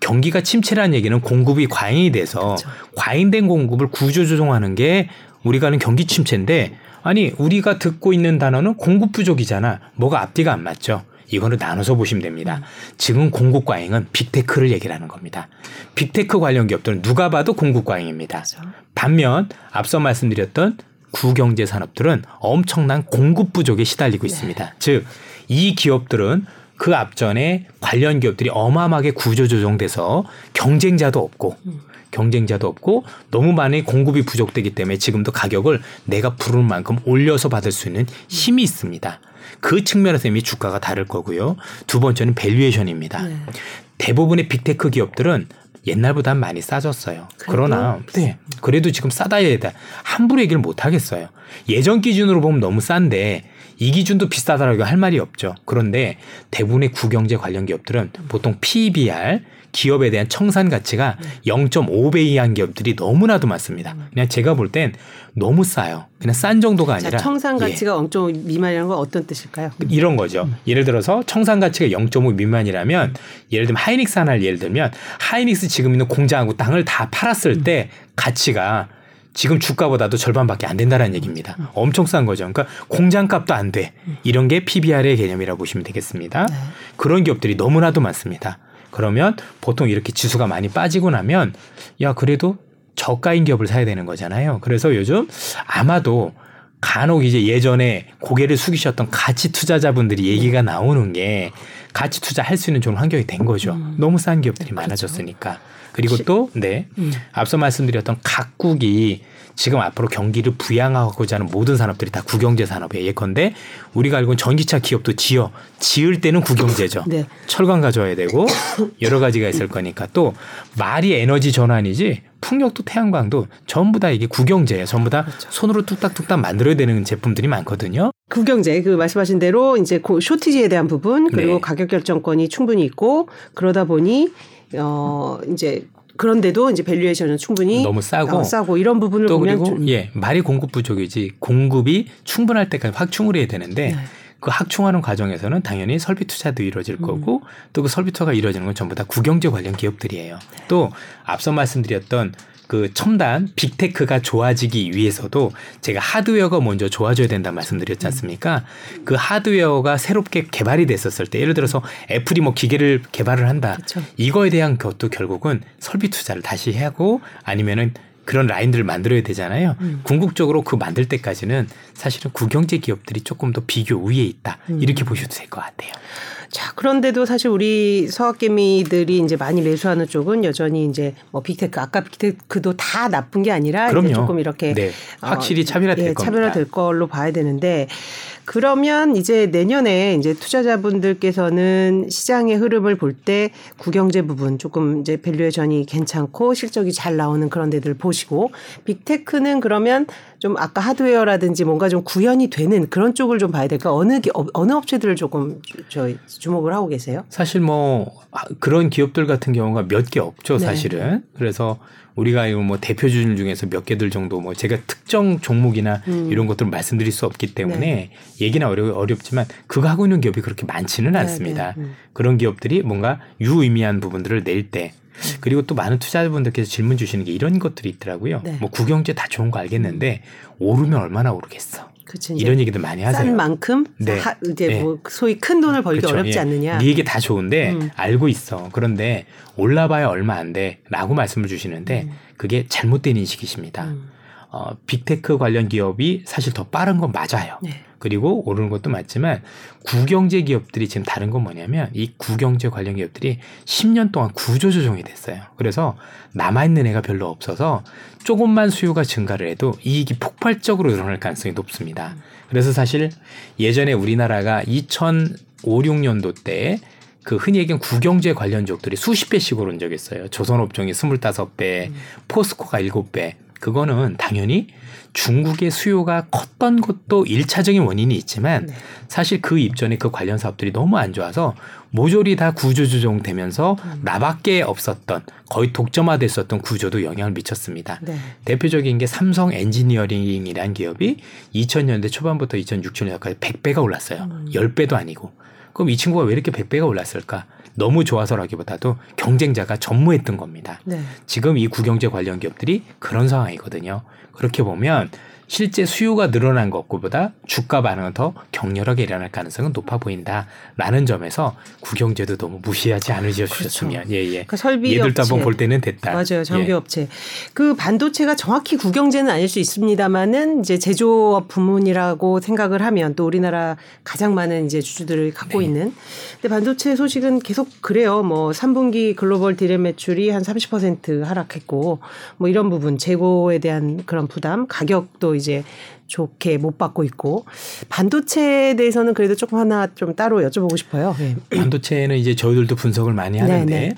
경기가 침체라는 얘기는 공급이 과잉이 돼서 그렇죠. 과잉된 공급을 구조조정하는 게 우리가 하는 경기 침체인데 아니 우리가 듣고 있는 단어는 공급 부족이잖아. 뭐가 앞뒤가 안 맞죠. 이거는 나눠서 보시면 됩니다. 음. 지금 공급 과잉은 빅테크를 얘기를 하는 겁니다. 빅테크 관련 기업들은 누가 봐도 공급 과잉입니다. 그렇죠. 반면 앞서 말씀드렸던 구경제 산업들은 엄청난 공급 부족에 시달리고 네. 있습니다. 즉이 기업들은 그 앞전에 관련 기업들이 어마어마하게 구조조정돼서 경쟁자도 없고 음. 경쟁자도 없고 너무 많이 공급이 부족되기 때문에 지금도 가격을 내가 부를 만큼 올려서 받을 수 있는 힘이 있습니다. 그 측면에서 이미 주가가 다를 거고요. 두 번째는 valuation입니다. 네. 대부분의 big tech 기업들은 옛날보다 많이 싸졌어요. 그래도? 그러나 네. 그래도 지금 싸다 해야 돼. 함부로 얘기를 못 하겠어요. 예전 기준으로 보면 너무 싼데 이 기준도 비싸다라고 할 말이 없죠. 그런데 대부분의 구경제 관련 기업들은 보통 PBR 기업에 대한 청산 가치가 네. 0.5배 이하인 기업들이 너무나도 많습니다. 음. 그냥 제가 볼 땐 너무 싸요. 그냥 싼 정도가 아니라 자, 청산 가치가 예. 0.5 미만이라는 건 어떤 뜻일까요? 이런 거죠. 음. 예를 들어서 청산 가치가 0.5 미만이라면 음. 예를 들면 하이닉스 하나를 예를 들면 하이닉스 지금 있는 공장하고 땅을 다 팔았을 음. 때 가치가 지금 주가보다도 절반밖에 안 된다는 얘기입니다. 음. 엄청 싼 거죠. 그러니까 공장값도 안 돼. 음. 이런 게 PBR의 개념이라고 보시면 되겠습니다. 네. 그런 기업들이 너무나도 많습니다. 그러면 보통 이렇게 지수가 많이 빠지고 나면 야 그래도 저가인 기업을 사야 되는 거잖아요. 그래서 요즘 아마도 간혹 이제 예전에 고개를 숙이셨던 가치 투자자분들이 얘기가 나오는 게 가치 투자할 수 있는 좋은 환경이 된 거죠. 음. 너무 싼 기업들이 그렇죠. 많아졌으니까. 그리고 또, 네. 음. 앞서 말씀드렸던 각국이 지금 앞으로 경기를 부양하고자 하는 모든 산업들이 다 국영제 산업이에요. 예컨대 우리가 알고 있는 전기차 기업도 지어 지을 때는 국영제죠. 네. 철강 가져와야 되고 여러 가지가 있을 거니까 또 말이 에너지 전환이지 풍력도 태양광도 전부 다 이게 국영제예요. 전부 다 그렇죠. 손으로 뚝딱뚝딱 만들어야 되는 제품들이 많거든요. 국영제 그 말씀하신 대로 이제 쇼티지에 대한 부분 그리고 네. 가격 결정권이 충분히 있고 그러다 보니 어 이제 그런데도 이제 밸류에이션은 충분히 너무 싸고 어, 싸고 이런 부분을 또 보면 그리고 좀. 예 말이 공급 부족이지 공급이 충분할 때까지 확충을 해야 되는데 네. 그 확충하는 과정에서는 당연히 설비 투자도 이루어질 음. 거고 또 그 설비 투자가 이루어지는 건 전부 다 국영제 관련 기업들이에요. 또 앞서 말씀드렸던 그 첨단 빅테크가 좋아지기 위해서도 제가 하드웨어가 먼저 좋아져야 된다 말씀드렸지 않습니까? 그 하드웨어가 새롭게 개발이 됐었을 때 예를 들어서 애플이 뭐 기계를 개발을 한다. 그쵸. 이거에 대한 것도 결국은 설비 투자를 다시 하고 아니면은 그런 라인들을 만들어야 되잖아요. 음. 궁극적으로 그 만들 때까지는 사실은 구경제 기업들이 조금 더 비교 우위에 있다. 음. 이렇게 보셔도 될 것 같아요. 자, 그런데도 사실 우리 서학개미들이 이제 많이 매수하는 쪽은 여전히 이제 뭐 big tech, 아까 big tech도 다 나쁜 게 아니라 그럼요. 조금 이렇게 네. 확실히 차별화될 어, 예, 차별화될 걸로 봐야 되는데 그러면 이제 내년에 이제 투자자분들께서는 시장의 흐름을 볼때 구경제 부분 조금 이제 valuation이 괜찮고 실적이 잘 나오는 그런 데들 보시고 빅테크는 그러면 좀 아까 하드웨어라든지 뭔가 좀 구현이 되는 그런 쪽을 좀 봐야 될까? 어느 기, 어느 업체들을 조금 저 주목을 하고 계세요? 사실 뭐 그런 기업들 같은 경우가 몇 개 없죠, 네. 사실은. 그래서 우리가 이거 뭐 대표주들 중에서 몇 개들 정도 뭐 제가 특정 종목이나 음. 이런 것들을 말씀드릴 수 없기 때문에 네. 얘기나 어려, 어렵지만 그거 하고 있는 기업이 그렇게 많지는 네, 않습니다. 네. 음. 그런 기업들이 뭔가 유의미한 부분들을 낼 때 그리고 또 많은 투자자분들께서 질문 주시는 게 이런 것들이 있더라고요. 네. 뭐 구경제 다 좋은 거 알겠는데 오르면 얼마나 오르겠어. 그치, 이런 얘기들 많이 하세요. 싼 만큼 네. 하, 이제 네. 뭐 소위 큰 돈을 벌기 그렇죠. 어렵지 예. 않느냐. 네 얘기 다 좋은데 음. 알고 있어. 그런데 올라봐야 얼마 안 돼라고 말씀을 주시는데 음. 그게 잘못된 인식이십니다. 음. 어, 빅테크 관련 기업이 사실 더 빠른 건 맞아요. 네. 그리고 오르는 것도 맞지만 구경제 기업들이 지금 다른 건 뭐냐면 이 구경제 관련 기업들이 10년 동안 구조 조정이 됐어요. 그래서 남아 있는 애가 별로 없어서 조금만 수요가 증가를 해도 이익이 폭발적으로 일어날 가능성이 높습니다. 그래서 사실 예전에 우리나라가 2005, 6년도 때그 흔히 얘기하는 구경제 관련 적들이 수십 배씩 오른 적이 있어요. 조선업종이 25배, 음. 포스코가 7배. 그거는 당연히 중국의 수요가 컸던 것도 일차적인 원인이 있지만 네. 사실 그 이전에 그 관련 사업들이 너무 안 좋아서 모조리 다 구조조정 되면서 음. 나밖에 없었던 거의 독점화됐었던 구조도 영향을 미쳤습니다. 네. 대표적인 게 삼성 엔지니어링이라는 기업이 2000년대 초반부터 2006년까지 100배가 올랐어요. 음. 10배도 아니고. 그럼 이 친구가 왜 이렇게 100배가 올랐을까? 너무 좋아서라기보다도 경쟁자가 전무했던 겁니다. 네. 지금 이 구경제 관련 기업들이 그런 상황이거든요. 그렇게 보면 실제 수요가 늘어난 것보다 주가 반응은 더 격렬하게 일어날 가능성은 높아 보인다라는 점에서 구경제도 너무 무시하지 않으셔 주셨으면 그렇죠. 예예. 그 설비 얘들도 한번 볼 때는 됐다. 맞아요, 장비 업체. 예. 그 반도체가 정확히 구경제는 아닐 수 있습니다만은 이제 제조업 부문이라고 생각을 하면 또 우리나라 가장 많은 이제 주주들을 갖고 네. 있는. 근데 반도체 소식은 계속 그래요. 뭐 3분기 글로벌 디램 매출이 한 30% 하락했고 뭐 이런 부분 재고에 대한 그런 부담, 가격도 이제 좋게 못 받고 있고 반도체에 대해서는 그래도 조금 하나 좀 따로 여쭤보고 싶어요. 네. 반도체는 이제 저희들도 분석을 많이 하는데 네네. 네.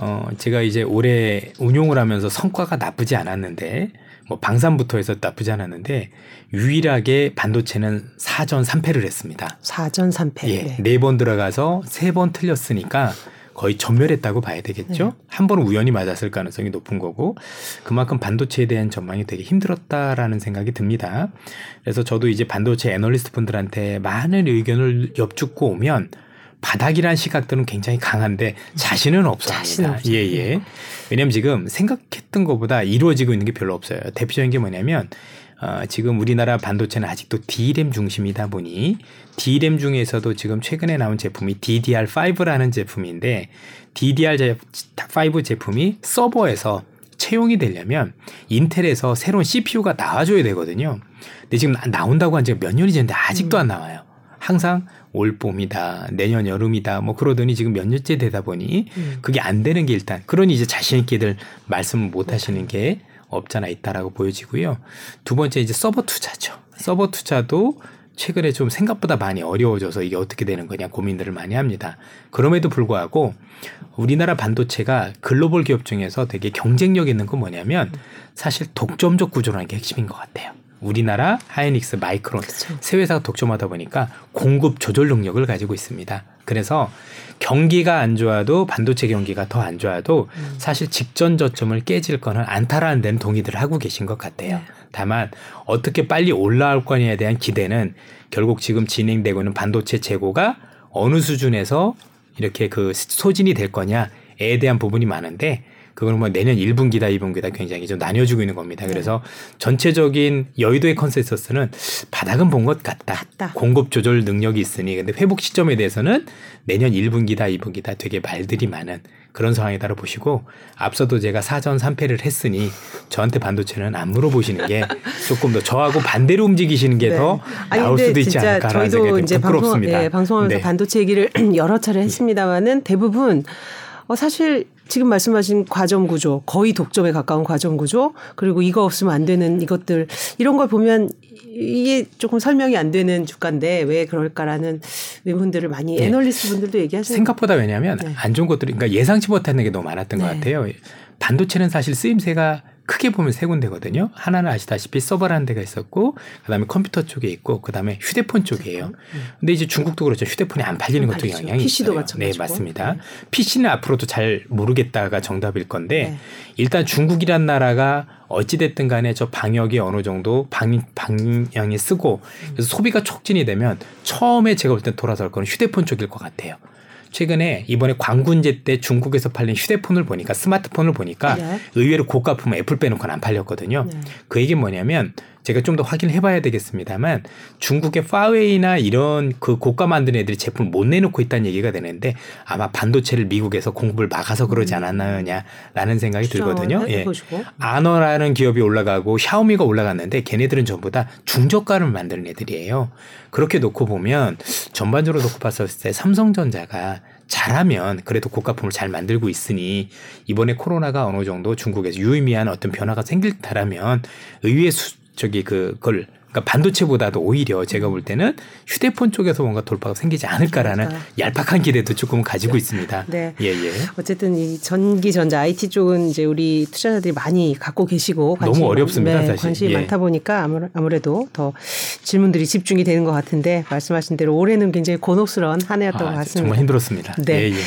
어 제가 이제 올해 운용을 하면서 성과가 나쁘지 않았는데 뭐 방산부터 해서 나쁘지 않았는데 유일하게 반도체는 4전 3패를 했습니다. 4전 3패. 예. 네 번 들어가서 세 번 틀렸으니까 거의 전멸했다고 봐야 되겠죠. 네. 한 번은 우연히 맞았을 가능성이 높은 거고 그만큼 반도체에 대한 전망이 되게 힘들었다라는 생각이 듭니다. 그래서 저도 이제 반도체 애널리스트 분들한테 많은 의견을 엽죽고 오면 바닥이란 시각들은 굉장히 강한데 자신은 없습니다. 예, 예. 왜냐면 지금 생각했던 것보다 이루어지고 있는 게 별로 없어요. 대표적인 게 뭐냐면 어, 지금 우리나라 반도체는 아직도 D램 중심이다 보니 D램 중에서도 지금 최근에 나온 제품이 DDR5라는 제품인데 DDR5 제품이 서버에서 채용이 되려면 인텔에서 새로운 CPU가 나와줘야 되거든요. 근데 지금 나온다고 한 지가 몇 년이 됐는데 아직도 음. 안 나와요. 항상 올 봄이다, 내년 여름이다, 뭐 그러더니 지금 몇 년째 되다 보니 음. 그게 안 되는 게 일단 그러니 이제 자신 있게들 말씀을 못 하시는 게 없잖아 있다라고 보여지고요. 두 번째 이제 서버 투자죠. 서버 투자도 최근에 좀 생각보다 많이 어려워져서 이게 어떻게 되는 거냐 고민들을 많이 합니다. 그럼에도 불구하고 우리나라 반도체가 글로벌 기업 중에서 되게 경쟁력 있는 건 뭐냐면 사실 독점적 구조라는 게 핵심인 것 같아요. 우리나라 하이닉스, 마이크론 그쵸. 세 회사가 독점하다 보니까 공급 조절 능력을 가지고 있습니다. 그래서 경기가 안 좋아도 반도체 경기가 더 안 좋아도 음. 사실 직전 저점을 깨질 거는 않다라는 데는 동의들 하고 계신 것 같아요. 네. 다만 어떻게 빨리 올라올 거냐에 대한 기대는 결국 지금 진행되고 있는 반도체 재고가 어느 수준에서 이렇게 그 소진이 될 거냐에 대한 부분이 많은데 그거는 뭐 내년 1분기다 2분기다 굉장히 좀 나뉘어지고 있는 겁니다. 네. 그래서 전체적인 여의도의 컨센서스는 바닥은 본 것 같다. 같다. 공급 조절 능력이 있으니 근데 회복 시점에 대해서는 내년 1분기다 2분기다 되게 말들이 많은 그런 상황이다로 보시고 앞서도 제가 사전 3패를 했으니 저한테 반도체는 안 물어보시는 게 조금 더 저하고 반대로 움직이시는 게더 네. 나올 수도 있지 않을까라는 생각이 이제 부끄럽습니다. 방송, 예, 방송하면서 네. 반도체 얘기를 여러 차례 했습니다마는 대부분 어, 사실 지금 말씀하신 과정 구조, 거의 독점에 가까운 과정 구조, 그리고 이거 없으면 안 되는 이것들, 이런 걸 보면 이게 조금 설명이 안 되는 주가인데 왜 그럴까라는 의문들을 많이 네. 애널리스트 분들도 얘기하시는 생각보다 왜냐하면 네. 안 좋은 것들이 그러니까 예상치 못하는 게 너무 많았던 네. 것 같아요. 반도체는 사실 쓰임새가 크게 보면 세 군데거든요. 하나는 아시다시피 서버라는 데가 있었고, 그 다음에 컴퓨터 쪽에 있고, 그 다음에 휴대폰 쪽이에요. 음. 근데 이제 중국도 그렇죠. 휴대폰이 안 팔리는 안 것도 영향이 PC도 있어요. 마찬가지고. 네, 맞습니다. 네. PC는 앞으로도 잘 모르겠다가 정답일 건데, 네. 일단 중국이란 나라가 어찌됐든 간에 저 방역이 어느 정도 방, 방향이 쓰고, 그래서 소비가 촉진이 되면 처음에 제가 볼때 돌아설 거는 휴대폰 쪽일 것 같아요. 최근에 이번에 광군제 때 중국에서 팔린 휴대폰을 보니까 스마트폰을 보니까 네. 의외로 고가품 애플 빼놓고는 안 팔렸거든요. 네. 그 얘기는 뭐냐면 제가 좀 더 확인을 해봐야 되겠습니다만 중국의 파웨이나 이런 그 고가 만드는 애들이 제품을 못 내놓고 있다는 얘기가 되는데 아마 반도체를 미국에서 공급을 막아서 그러지 음. 않았느냐라는 생각이 들거든요. 예. 아너라는 기업이 올라가고 샤오미가 올라갔는데 걔네들은 전부 다 중저가를 만드는 애들이에요. 그렇게 놓고 보면 전반적으로 놓고 봤을 때 삼성전자가 잘하면 그래도 고가품을 잘 만들고 있으니 이번에 코로나가 어느 정도 중국에서 유의미한 어떤 변화가 생길다라면 의외의 수, 저기 그걸 그러니까 반도체보다도 오히려 제가 볼 때는 휴대폰 쪽에서 뭔가 돌파가 생기지 않을까라는 그러니까. 얄팍한 기대도 조금 가지고 있습니다. 네. 예, 예. 어쨌든 이 전기 전자 IT 쪽은 이제 우리 투자자들이 많이 갖고 계시고 너무 어렵습니다. 네, 사실. 관심이 예. 많다 보니까 아무래도 더 질문들이 집중이 되는 것 같은데 말씀하신 대로 올해는 굉장히 곤혹스러운 한 해였던 아, 것 같습니다. 정말 힘들었습니다. 네. 예, 예.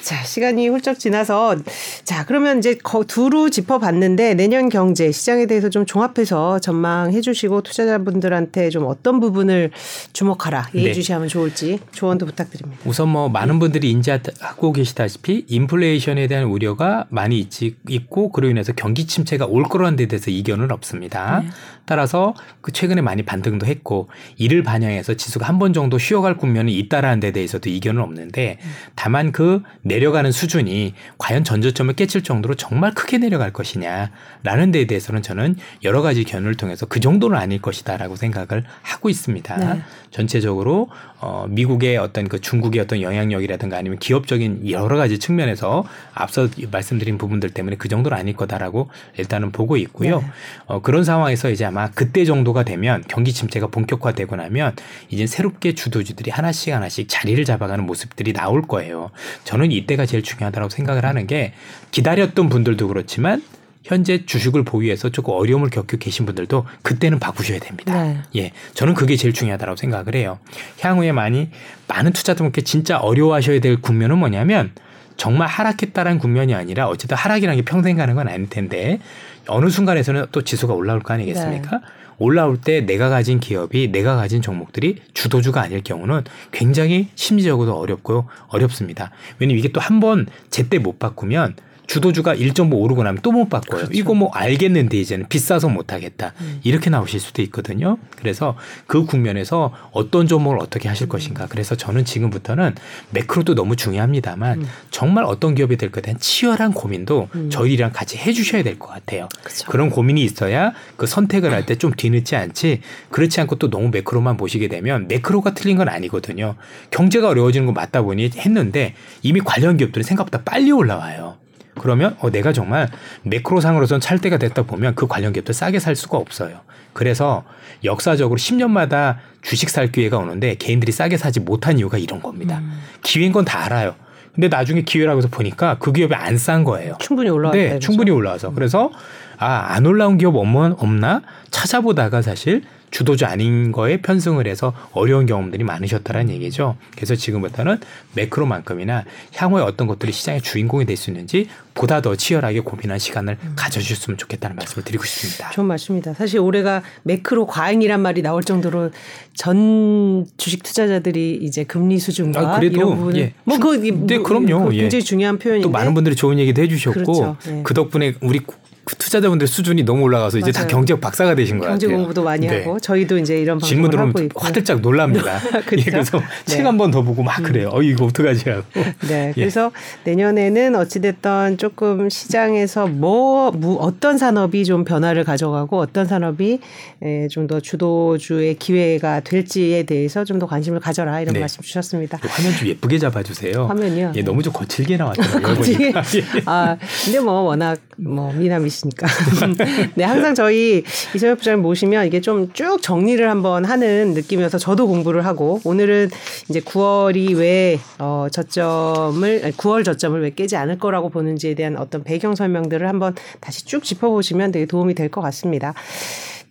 자, 시간이 훌쩍 지나서 자, 그러면 이제 두루 짚어봤는데 내년 경제 시장에 대해서 좀 종합해서 전망해 주시고 투자자 분들한테 좀 어떤 부분을 주목하라 얘기해 네. 주시면 좋을지 조언도 부탁드립니다. 우선 뭐 많은 분들이 인지하고 계시다시피 인플레이션에 대한 우려가 많이 있지, 있고 그로 인해서 경기 침체가 올 거라는 데 대해서 이견은 없습니다. 네. 따라서 그 최근에 많이 반등도 했고 이를 반영해서 지수가 한 번 정도 쉬어갈 국면이 있다라는 데 대해서도 이견은 없는데 다만 그 내려가는 수준이 과연 전저점을 깨칠 정도로 정말 크게 내려갈 것이냐라는 데에 대해서는 저는 여러 가지 견을 통해서 그 정도는 아닐 것이다 라고 생각을 하고 있습니다. 네. 전체적으로 어 미국의 어떤 그 중국의 어떤 영향력이라든가 아니면 기업적인 여러 가지 측면에서 앞서 말씀드린 부분들 때문에 그 정도는 아닐 거다라고 일단은 보고 있고요. 네. 어 그런 상황에서 이제 아마 그때 정도가 되면 경기 침체가 본격화되고 나면 이제 새롭게 주도주들이 하나씩 하나씩 자리를 잡아가는 모습들이 나올 거예요. 저는 이때가 제일 중요하다고 생각을 하는 게 기다렸던 분들도 그렇지만 현재 주식을 보유해서 조금 어려움을 겪고 계신 분들도 그때는 바꾸셔야 됩니다. 네. 예. 저는 그게 제일 중요하다고 생각을 해요. 향후에 많이 많은 투자자분께 진짜 어려워하셔야 될 국면은 뭐냐면 정말 하락했다라는 국면이 아니라 어쨌든 하락이라는 게 평생 가는 건 아닐 텐데 어느 순간에서는 또 지수가 올라올 거 아니겠습니까? 네. 올라올 때 내가 가진 기업이 내가 가진 종목들이 주도주가 아닐 경우는 굉장히 심리적으로도 어렵고요. 어렵습니다. 왜냐면 이게 또 한 번 제때 못 바꾸면 주도주가 1.5 오르고 나면 또 못 바꿔요. 그렇죠. 이거 뭐 알겠는데 이제는 비싸서 못 하겠다. 음. 이렇게 나오실 수도 있거든요. 그래서 그 국면에서 어떤 종목을 어떻게 하실 음. 것인가. 그래서 저는 지금부터는 매크로도 너무 중요합니다만 음. 정말 어떤 기업이 될 것에 대한 치열한 고민도 음. 저희랑 같이 해 주셔야 될 것 같아요. 그렇죠. 그런 고민이 있어야 그 선택을 할 때 좀 뒤늦지 않지 그렇지 않고 또 너무 매크로만 보시게 되면 매크로가 틀린 건 아니거든요. 경제가 어려워지는 거 맞다 보니 했는데 이미 관련 기업들은 생각보다 빨리 올라와요. 그러면 어, 내가 정말 매크로상으로선 찰때가 됐다 보면 그 관련 기업들 싸게 살 수가 없어요. 그래서 역사적으로 10년마다 주식 살 기회가 오는데 개인들이 싸게 사지 못한 이유가 이런 겁니다. 음. 기회인 건 다 알아요. 근데 나중에 기회라고 해서 보니까 그 기업이 안 싼 거예요. 충분히 올라왔 네, 충분히 올라와서. 음. 그래서 아, 안 올라온 기업 없나? 찾아보다가 사실 주도주 아닌 거에 편승을 해서 어려운 경험들이 많으셨다는 얘기죠. 그래서 지금부터는 매크로만큼이나 향후에 어떤 것들이 시장의 주인공이 될 수 있는지 보다 더 치열하게 고민한 시간을 음. 가져주셨으면 좋겠다는 말씀을 드리고 싶습니다. 좋은 말씀입니다. 사실 올해가 매크로 과잉이란 말이 나올 정도로 전 주식 투자자들이 이제 금리 수준과 아, 그래도, 이런 부분 예. 뭐그 네, 그럼요. 그 굉장히 예. 중요한 표현인데 또 많은 분들이 좋은 얘기도 해주셨고 그렇죠. 예. 그 덕분에 우리 그 투자자분들 수준이 너무 올라가서 이제 다 경제 박사가 되신 것 경제 공부도 많이 네. 하고 저희도 이제 이런 질문 들으면 화들짝 놀랍니다. 그렇죠? 예, 그래서 네. 책한 번 더 보고 막 음. 그래요. 어 이거 어떡하지 하고. 네. 예. 그래서 내년에는 어찌 됐던 조금 시장에서 뭐, 뭐 어떤 산업이 좀 변화를 가져가고 어떤 산업이 예, 좀더 주도주의 기회가 될지에 대해서 좀 더 관심을 가져라 이런 네. 말씀 주셨습니다. 화면 좀 예쁘게 잡아주세요. 화면이요. 예, 너무 좀 거칠게 나왔더라고요. 거칠게. 아 근데 뭐 워낙 뭐 미남이 계시니까. 네, 항상 저희 이성엽 부장님 모시면 이게 좀 쭉 정리를 한번 하는 느낌이어서 저도 공부를 하고 오늘은 이제 9월이 왜 어, 저점을 9월 저점을 왜 깨지 않을 거라고 보는지에 대한 어떤 배경 설명들을 한번 다시 쭉 짚어보시면 되게 도움이 될 것 같습니다.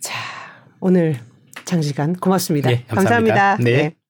자, 오늘 장시간 고맙습니다. 네, 감사합니다. 감사합니다. 네. 네.